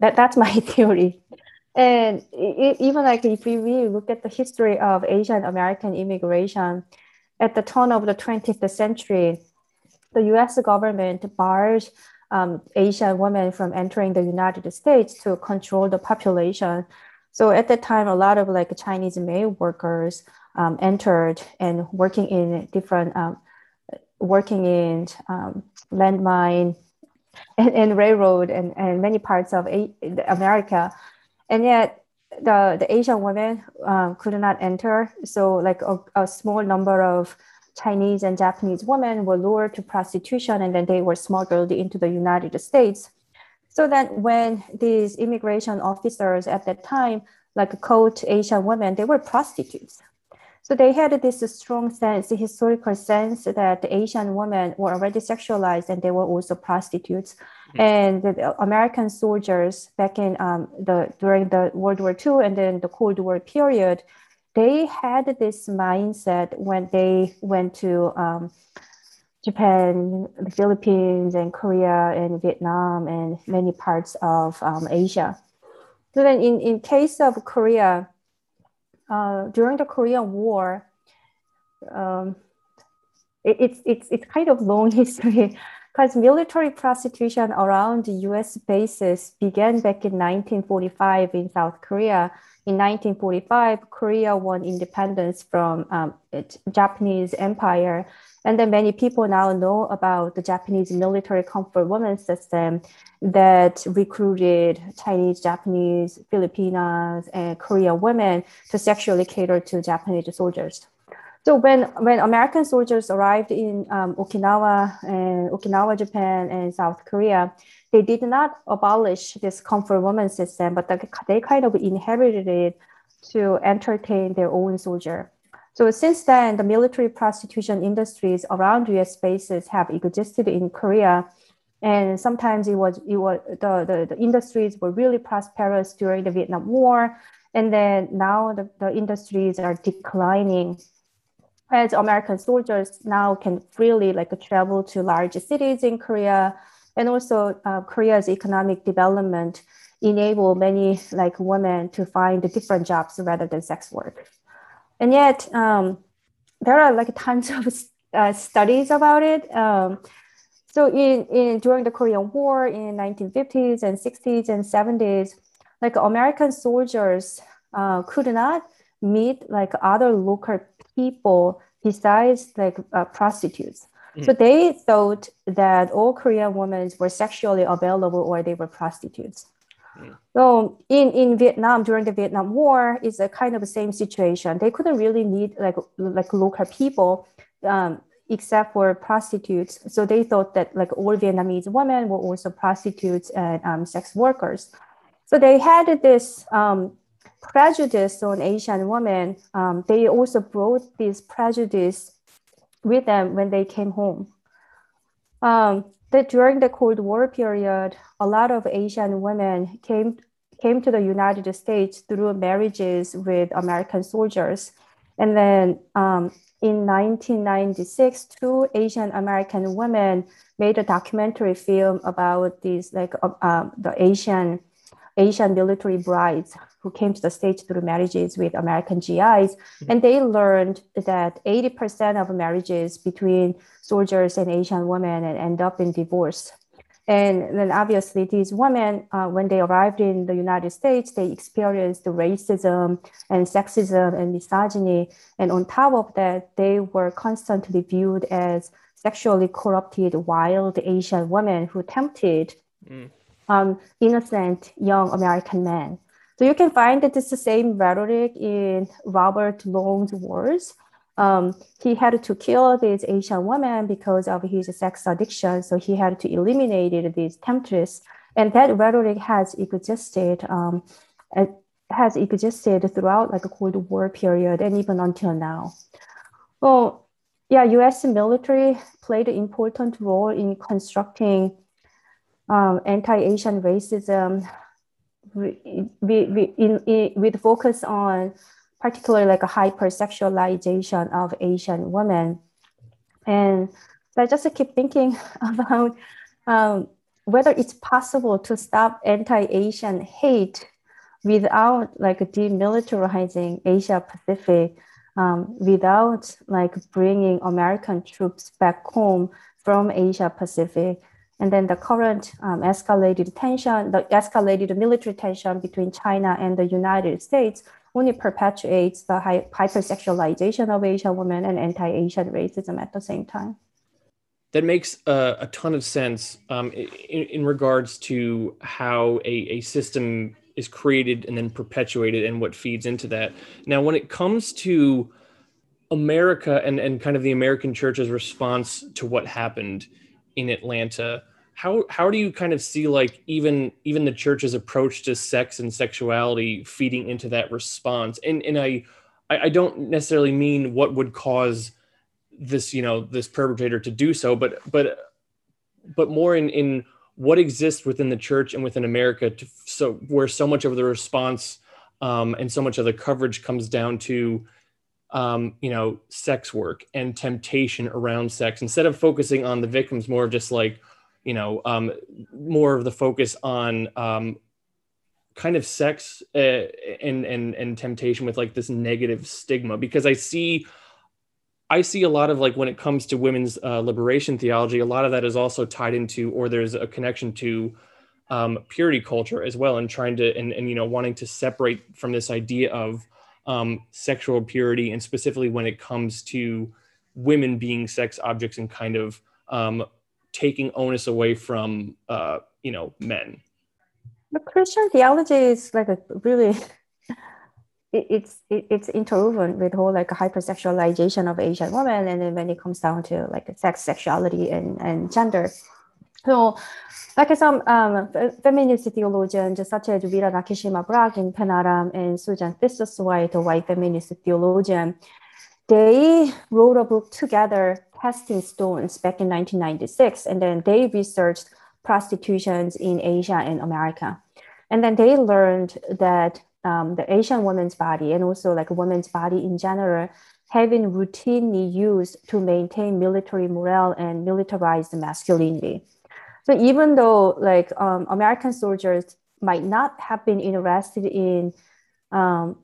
That that's my theory. And it, even like if we really look at the history of Asian American immigration, at the turn of the 20th century, the U.S. government barred um, Asian women from entering the United States to control the population. So at that time, a lot of like Chinese male workers um, entered and working in different, um, working in um, landmine and, and, railroad and, and many parts of a- America. And yet the, the Asian women um, could not enter. So like a, a small number of Chinese and Japanese women were lured to prostitution and then they were smuggled into the United States. So then when these immigration officers at that time, like called Asian women, they were prostitutes. So they had this strong sense, historical sense that Asian women were already sexualized and they were also prostitutes. Mm-hmm. And the American soldiers back in um, the during the World War II and then the Cold War period, they had this mindset when they went to um, Japan, the Philippines, and Korea, and Vietnam, and many parts of um, Asia. So then, in, in case of Korea, uh, during the Korean War, um, it, it's, it's, it's kind of long history because military prostitution around the US bases began back in 1945 in South Korea in 1945, Korea won independence from um, Japanese Empire. And then many people now know about the Japanese military comfort women system that recruited Chinese, Japanese, Filipinas, and Korean women to sexually cater to Japanese soldiers. So when, when American soldiers arrived in um, Okinawa and Okinawa, Japan, and South Korea, they did not abolish this comfort woman system, but they kind of inherited it to entertain their own soldier. So since then, the military prostitution industries around U.S. bases have existed in Korea, and sometimes it was it was the, the, the industries were really prosperous during the Vietnam War, and then now the, the industries are declining as American soldiers now can freely like travel to large cities in Korea and also uh, Korea's economic development enable many like women to find different jobs rather than sex work. And yet um, there are like tons of uh, studies about it. Um, so in, in during the Korean War in 1950s and 60s and 70s, like American soldiers uh, could not meet like other local people besides like uh, prostitutes. Mm. So they thought that all Korean women were sexually available or they were prostitutes. So in, in Vietnam during the Vietnam War, it's a kind of the same situation. They couldn't really meet like like local people um, except for prostitutes. So they thought that like all Vietnamese women were also prostitutes and um, sex workers. So they had this um, prejudice on Asian women. Um, they also brought this prejudice with them when they came home. Um, that during the Cold War period, a lot of Asian women came came to the United States through marriages with American soldiers, and then um, in 1996, two Asian American women made a documentary film about these like uh, uh, the Asian Asian military brides who came to the States through marriages with American GIs. Mm-hmm. And they learned that 80% of marriages between soldiers and Asian women end up in divorce. And then obviously these women, uh, when they arrived in the United States, they experienced racism and sexism and misogyny. And on top of that, they were constantly viewed as sexually corrupted wild Asian women who tempted mm. Um, innocent young American men. So you can find that it's the same rhetoric in Robert Long's words. Um, he had to kill this Asian woman because of his sex addiction. So he had to eliminate these temptress. And that rhetoric has existed, um, has existed throughout like a Cold War period and even until now. Well, yeah, U.S. military played an important role in constructing um, anti-Asian racism we, we, in, with focus on particularly like a hypersexualization of Asian women. And I just keep thinking about um, whether it's possible to stop anti-Asian hate without like demilitarizing Asia Pacific, um, without like bringing American troops back home from Asia Pacific. And then the current um, escalated tension, the escalated military tension between China and the United States only perpetuates the hypersexualization of Asian women and anti-Asian racism at the same time. That makes a, a ton of sense um, in, in, regards to how a, a system is created and then perpetuated and what feeds into that. Now, when it comes to America and, and kind of the American church's response to what happened in Atlanta, how how do you kind of see like even even the church's approach to sex and sexuality feeding into that response? And and i i don't necessarily mean what would cause this you know this perpetrator to do so but but but more in in what exists within the church and within america to so where so much of the response um, and so much of the coverage comes down to um, you know sex work and temptation around sex instead of focusing on the victims more of just like you know, um, more of the focus on um, kind of sex uh, and and and temptation with like this negative stigma. Because I see I see a lot of like when it comes to women's uh, liberation theology, a lot of that is also tied into or there's a connection to um, purity culture as well, and trying to and and you know wanting to separate from this idea of um, sexual purity and specifically when it comes to women being sex objects and kind of um, taking onus away from uh, you know men. The christian theology is like a really it, it's it, it's interwoven with whole like hypersexualization of asian women and then when it comes down to like sex sexuality and, and gender so like some um, feminist theologians such as Rita Nakashima Brock in PANAAWTM and Susan Thistlethwaite, a white feminist theologian, they wrote a book together Casting Stones back in 1996. And then they researched prostitutions in Asia and America. And then they learned that um, the Asian woman's body and also like a woman's body in general been routinely used to maintain military morale and militarized masculinity. So even though like um, American soldiers might not have been interested in um,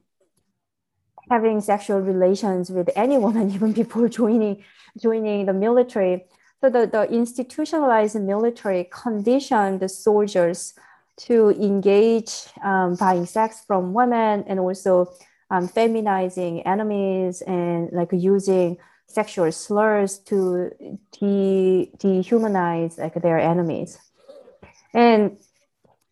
having sexual relations with any woman even before joining joining the military. So the, the institutionalized military conditioned the soldiers to engage um, buying sex from women and also um, feminizing enemies and like using sexual slurs to de- dehumanize like their enemies. And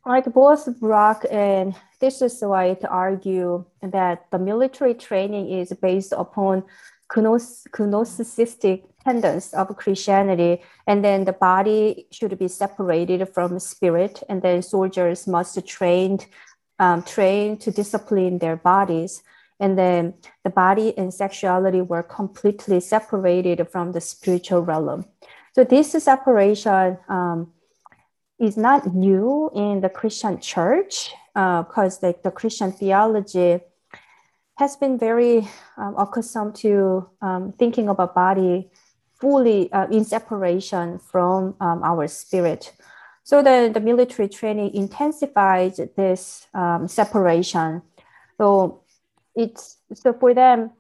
like both Brock and Thistlethwaite argue that the military training is based upon gnosticistic tenets of Christianity, and then the body should be separated from spirit, and then soldiers must train, um, train to discipline their bodies, and then the body and sexuality were completely separated from the spiritual realm. So this separation um, is not new in the Christian church because uh, like the Christian theology has been very um, accustomed to um, thinking about body fully uh, in separation from um, our spirit. So the, the military training intensifies this um, separation. So it's so for them,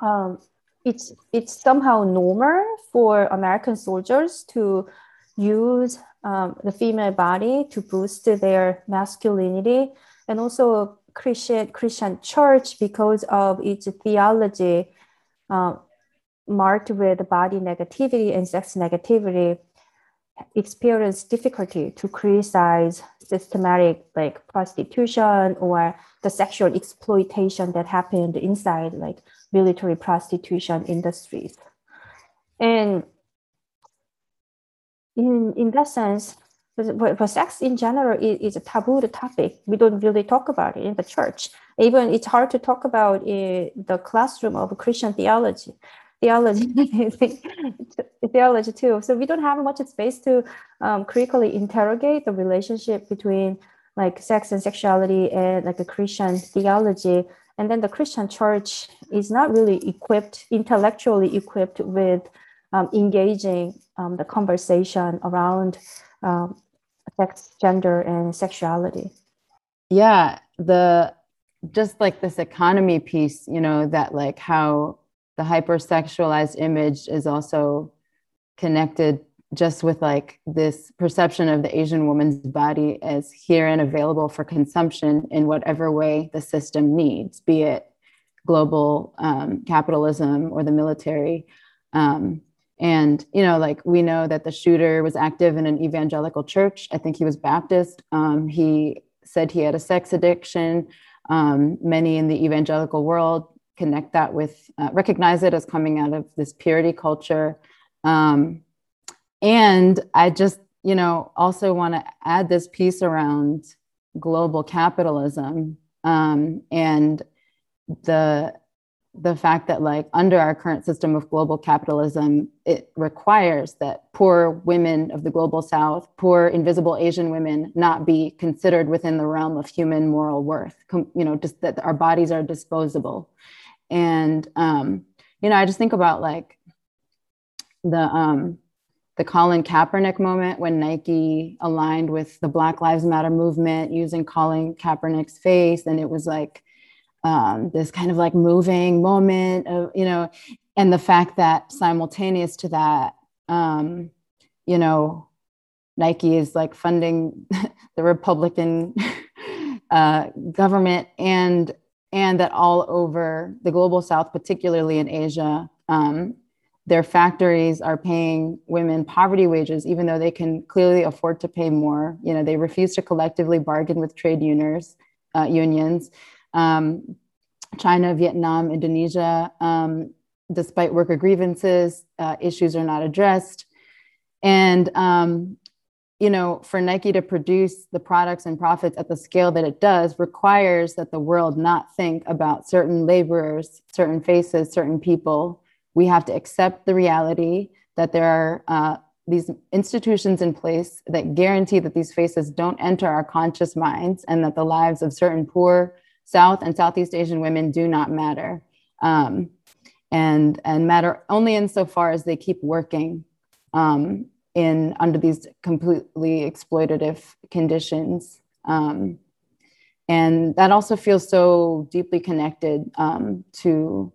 um, it's it's somehow normal for American soldiers to use um, the female body to boost their masculinity and also Christian Christian church because of its theology uh, marked with body negativity and sex negativity experience difficulty to criticize systematic like prostitution or the sexual exploitation that happened inside like military prostitution industries and in in that sense for, sex in general is, is a taboo topic. We don't really talk about it in the church. Even it's hard to talk about in the classroom of Christian theology. theology theology too. So we don't have much space to um, critically interrogate the relationship between like sex and sexuality and like a Christian theology. And then the Christian church is not really equipped, intellectually equipped with um, engaging um, the conversation around um, sex, gender, and sexuality. Yeah, the just like this economy piece, you know, that like how the hypersexualized image is also connected just with like this perception of the Asian woman's body as here and available for consumption in whatever way the system needs, be it global um, capitalism or the military. Um, and, you know, like we know that the shooter was active in an evangelical church. I think he was Baptist. Um, he said he had a sex addiction. Um, many in the evangelical world connect that with, uh, recognize it as coming out of this purity culture. Um, and I just, you know, also want to add this piece around global capitalism um, and the the fact that like under our current system of global capitalism it requires that poor women of the global south poor invisible asian women not be considered within the realm of human moral worth Com- you know just that our bodies are disposable. And um, you know i just think about like the um, the Colin Kaepernick moment when Nike aligned with the Black Lives Matter movement using Colin Kaepernick's face. And it was like um, this kind of like moving moment of, you know, and the fact that simultaneous to that, um, you know, Nike is like funding the Republican uh, government and and that all over the global south, particularly in Asia, um, their factories are paying women poverty wages even though they can clearly afford to pay more. You know they refuse to collectively bargain with trade unions uh, unions. Um, china vietnam indonesia um, despite worker grievances uh, issues are not addressed. And um, you know for nike to produce the products and profits at the scale that it does requires that the world not think about certain laborers certain faces certain people we have to accept the reality that there are uh, these institutions in place that guarantee that these faces don't enter our conscious minds and that the lives of certain poor South and Southeast Asian women do not matter. Um, and, and matter only insofar as they keep working um, in under these completely exploitative conditions. Um, and that also feels so deeply connected um, to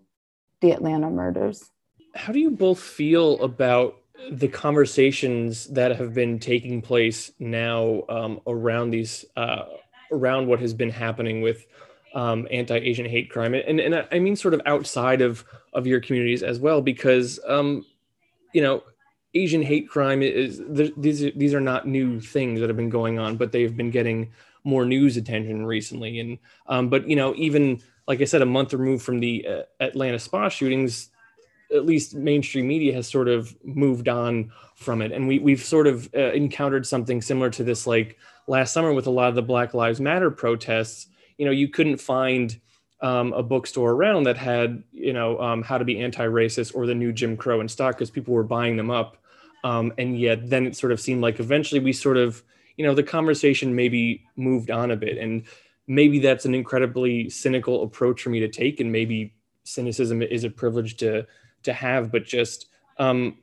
the Atlanta murders. How do you both feel about the conversations that have been taking place now um, around these uh, around what has been happening with um, anti-Asian hate crime, and and I mean sort of outside of of your communities as well, because um, you know Asian hate crime is these these are not new things that have been going on, but they've been getting more news attention recently, and um, but you know even like I said, a month removed from the uh, Atlanta spa shootings, at least mainstream media has sort of moved on from it. And we, we've sort of uh, encountered something similar to this like last summer with a lot of the Black Lives Matter protests. You know, you couldn't find um, a bookstore around that had, you know, um, how to be anti racist or the new Jim Crow in stock because people were buying them up. Um, and yet then it sort of seemed like eventually we sort of, you know, the conversation maybe moved on a bit. And maybe that's an incredibly cynical approach for me to take and maybe cynicism is a privilege to to have but just um,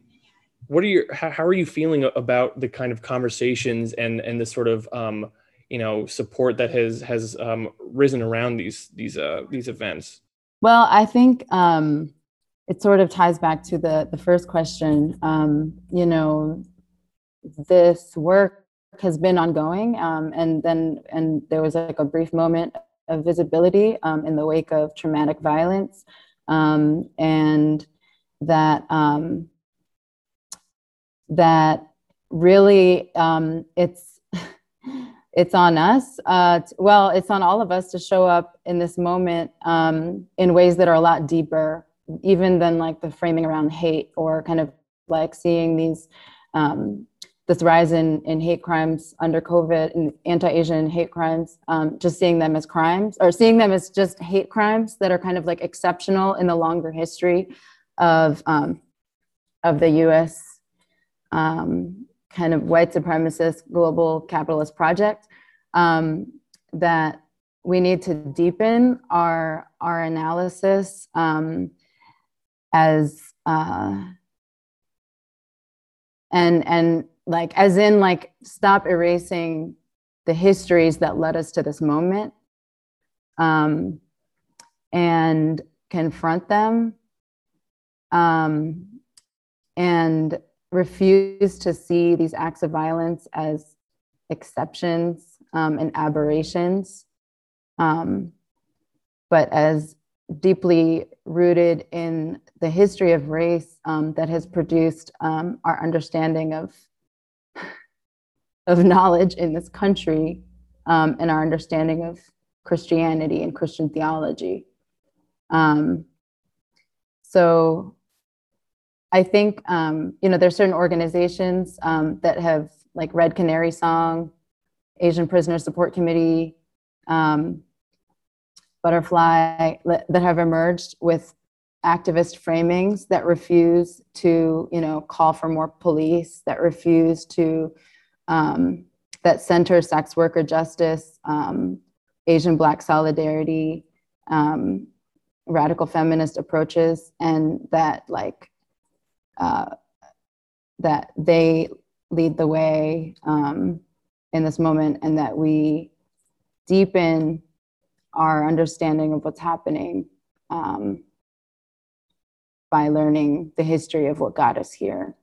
what are your how, how, are you feeling about the kind of conversations and and the sort of um, you know support that has has um, risen around these these uh, these events? Well i think um, it sort of ties back to the the first question. Um, you know this work has been ongoing. Um, and then, and there was like a brief moment of visibility um, in the wake of traumatic violence. Um, and that, um, that really um, it's, it's on us. Uh, well, it's on all of us to show up in this moment um, in ways that are a lot deeper, even than like the framing around hate or kind of like seeing these um, this rise in, in hate crimes under COVID and anti-Asian hate crimes, um, just seeing them as crimes or seeing them as just hate crimes that are kind of like exceptional in the longer history of um, of the U.S. Um, kind of white supremacist global capitalist project um, that we need to deepen our our analysis um, as uh, and and like as in like stop erasing the histories that led us to this moment um, and confront them um, and refuse to see these acts of violence as exceptions um, and aberrations, um, but as deeply rooted in the history of race um, that has produced um, our understanding of, of knowledge in this country um, and our understanding of Christianity and Christian theology. Um, so I think um, you know there's certain organizations um, that have like Red Canary Song, Asian Prisoner Support Committee, um, Butterfly that have emerged with activist framings that refuse to you know call for more police, that refuse to um, that center sex worker justice, um, Asian Black solidarity, um, radical feminist approaches, and that like uh, that they lead the way um, in this moment, and that we deepen our understanding of what's happening um, by learning the history of what got us here.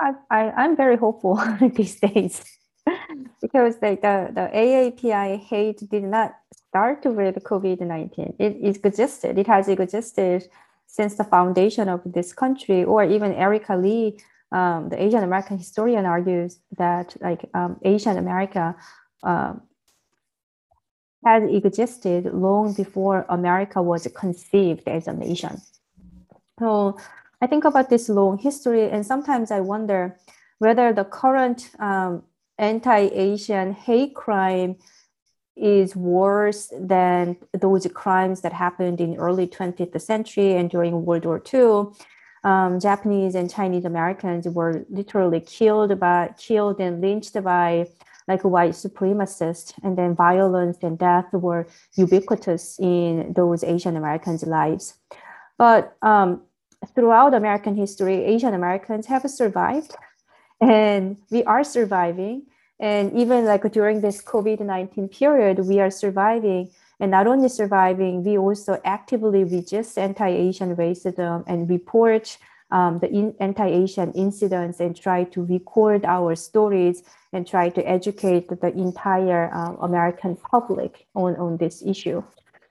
I, I, am very hopeful these days because the, the AAPI hate did not start with COVID-19. It, it existed. It has existed since the foundation of this country, or even Erika Lee, um, the Asian American historian, argues that like um, Asian America um, has existed long before America was conceived as a nation. So I think about this long history, and sometimes I wonder whether the current um, anti-Asian hate crime is worse than those crimes that happened in early 20th century and during World War II. Um, Japanese and Chinese Americans were literally killed by killed and lynched by like white supremacists, and then violence and death were ubiquitous in those Asian Americans' lives. But um, throughout American history, Asian Americans have survived, and we are surviving. And even like during this COVID 19 period, we are surviving. And not only surviving, we also actively resist anti Asian racism and report um, the in, anti Asian incidents and try to record our stories and try to educate the entire um, American public on, on this issue.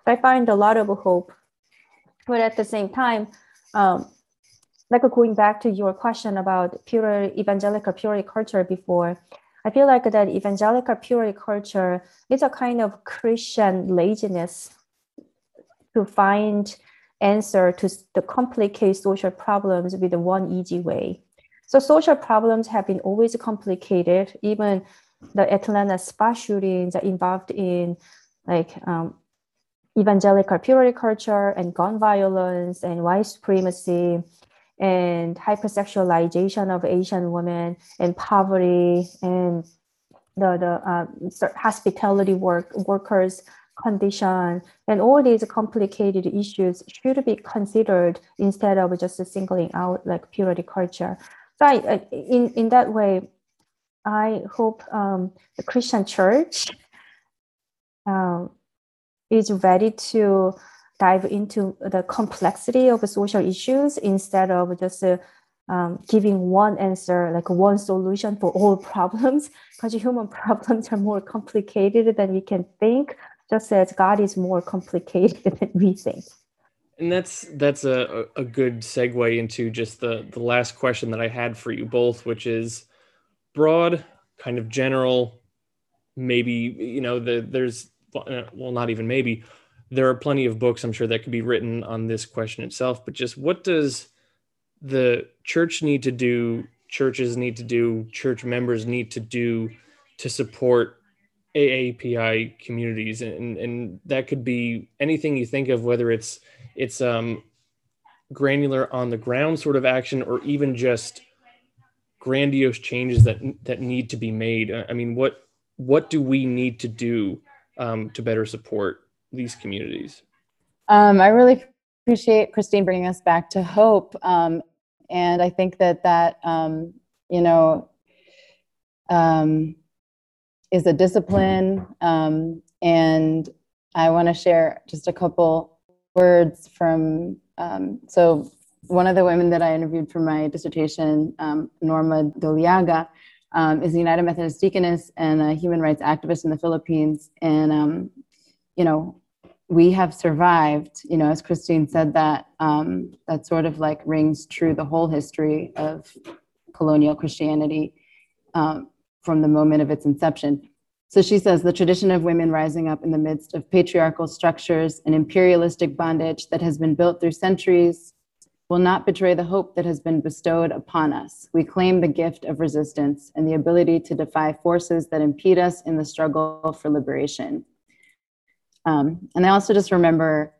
So I find a lot of hope. But at the same time, um, like going back to your question about pure evangelical purity culture before, I feel like that evangelical purity culture is a kind of Christian laziness to find answer to the complicated social problems with one easy way. So social problems have been always complicated. Even the Atlanta spa shootings are involved in like um, evangelical purity culture and gun violence and white supremacy and hypersexualization of Asian women and poverty and the, the uh, hospitality work workers condition and all these complicated issues should be considered instead of just singling out like purity culture. So I, in, in that way, I hope um, the Christian church um, is ready to dive into the complexity of social issues instead of just uh, um, giving one answer, like one solution for all problems, because human problems are more complicated than we can think, just as God is more complicated than we think. And that's that's a, a good segue into just the the last question that I had for you both, which is broad, kind of general, maybe you know the there's well not even maybe. There are plenty of books I'm sure that could be written on this question itself, but just what does the church need to do, churches need to do, church members need to do to support AAPI communities, and and that could be anything you think of, whether it's it's um granular on the ground sort of action or even just grandiose changes that that need to be made. I mean what what do we need to do um, to better support these communities. Um, i really appreciate christine bringing us back to hope um, and i think that that um, you know um, is a discipline um, and i want to share just a couple words from so one of the women that I interviewed for my dissertation, Norma Dollaga, um, is a United Methodist deaconess and a human rights activist in the Philippines. And, um, you know, we have survived, you know, as Christine said, that um, that sort of like rings true the whole history of colonial Christianity um, from the moment of its inception. So she says the tradition of women rising up in the midst of patriarchal structures and imperialistic bondage that has been built through centuries will not betray the hope that has been bestowed upon us. We claim the gift of resistance and the ability to defy forces that impede us in the struggle for liberation. Um, and I also just remember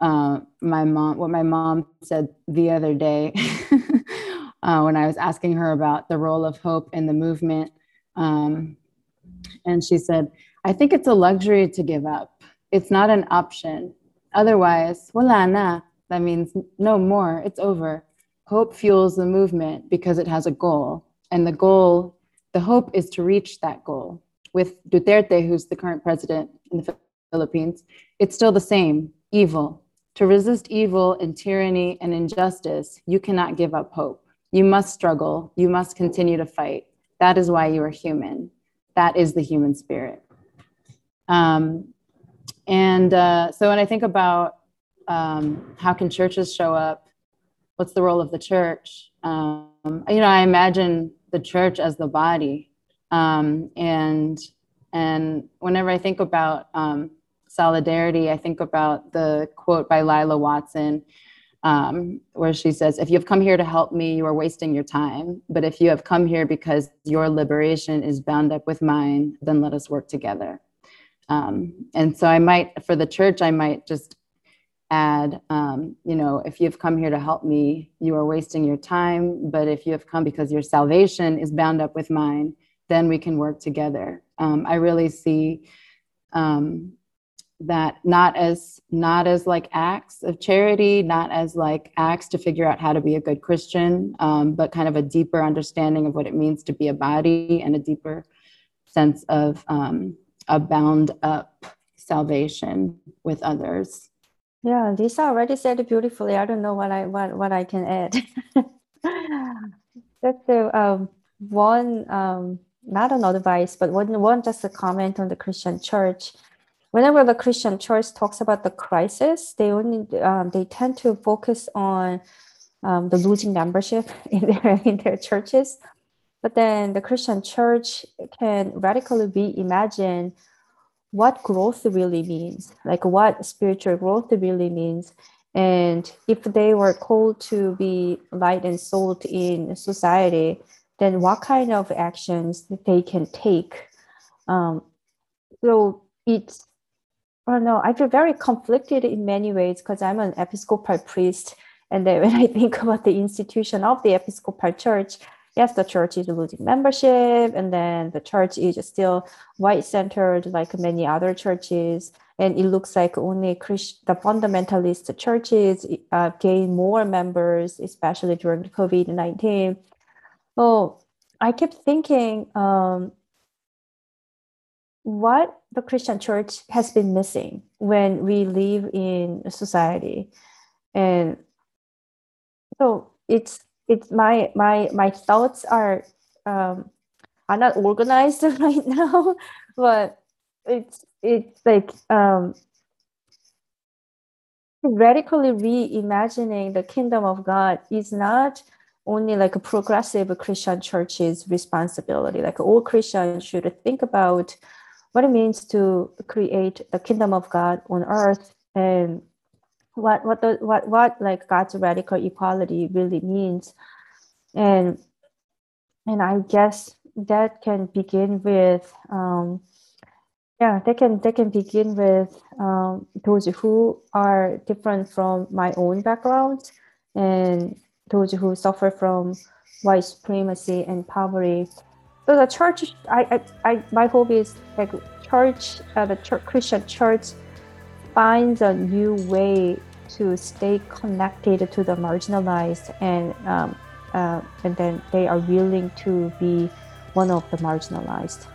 uh, my mom, what my mom said the other day uh, when I was asking her about the role of hope in the movement. Um, and she said, I think it's a luxury to give up. It's not an option. Otherwise, wala na. That means no more. It's over. Hope fuels the movement because it has a goal. And the goal, the hope is to reach that goal. With Duterte, who's the current president in the Philippines, it's still the same evil. To resist evil and tyranny and injustice, you cannot give up hope. You must struggle. You must continue to fight. That is why you are human that is the human spirit. Um, and uh, so when I think about um, how can churches show up, what's the role of the church? Um, you know, I imagine the church as the body, um, and and whenever I think about um, solidarity, I think about the quote by Lilla Watson um, where she says, If you have come here to help me, you are wasting your time. But if you have come here because your liberation is bound up with mine, then let us work together. Um, and so I might, for the church, I might just add, um, you know, if you've come here to help me, you are wasting your time. But if you have come because your salvation is bound up with mine, then we can work together. Um, I really see um, that not as not as like acts of charity not as like acts to figure out how to be a good christian um, but kind of a deeper understanding of what it means to be a body and a deeper sense of um, a bound up salvation with others yeah lisa already said it beautifully. I don't know what i what, what i can add. That's the um, one um, not an advice but one one just a comment on the christian church. Whenever the Christian church talks about the crisis, they only um, they tend to focus on um, the losing membership in their in their churches. But then the Christian church can radically reimagine what growth really means, like what spiritual growth really means. And if they were called to be light and salt in society, then what kind of actions they can take? Um, so it's I don't know. I feel very conflicted in many ways because I'm an Episcopal priest. And then when I think about the institution of the Episcopal Church, yes, the church is losing membership, and then the church is still white centered like many other churches. And it looks like only Christ- the fundamentalist churches uh, gain more members, especially during COVID 19. So I kept thinking, um, what the Christian church has been missing when we live in society. And so it's it's my my my thoughts are um are not organized right now, but it's it's like um radically reimagining the kingdom of God is not only like a progressive Christian church's responsibility. Like all Christians should think about what it means to create the kingdom of God on earth and what what the what what like God's radical equality really means. And and I guess that can begin with um, yeah they can they can begin with um, those who are different from my own background and those who suffer from white supremacy and poverty. So the church, I, I, I my hope is like church, uh, the church, Christian church finds a new way to stay connected to the marginalized and um, uh, and then they are willing to be one of the marginalized.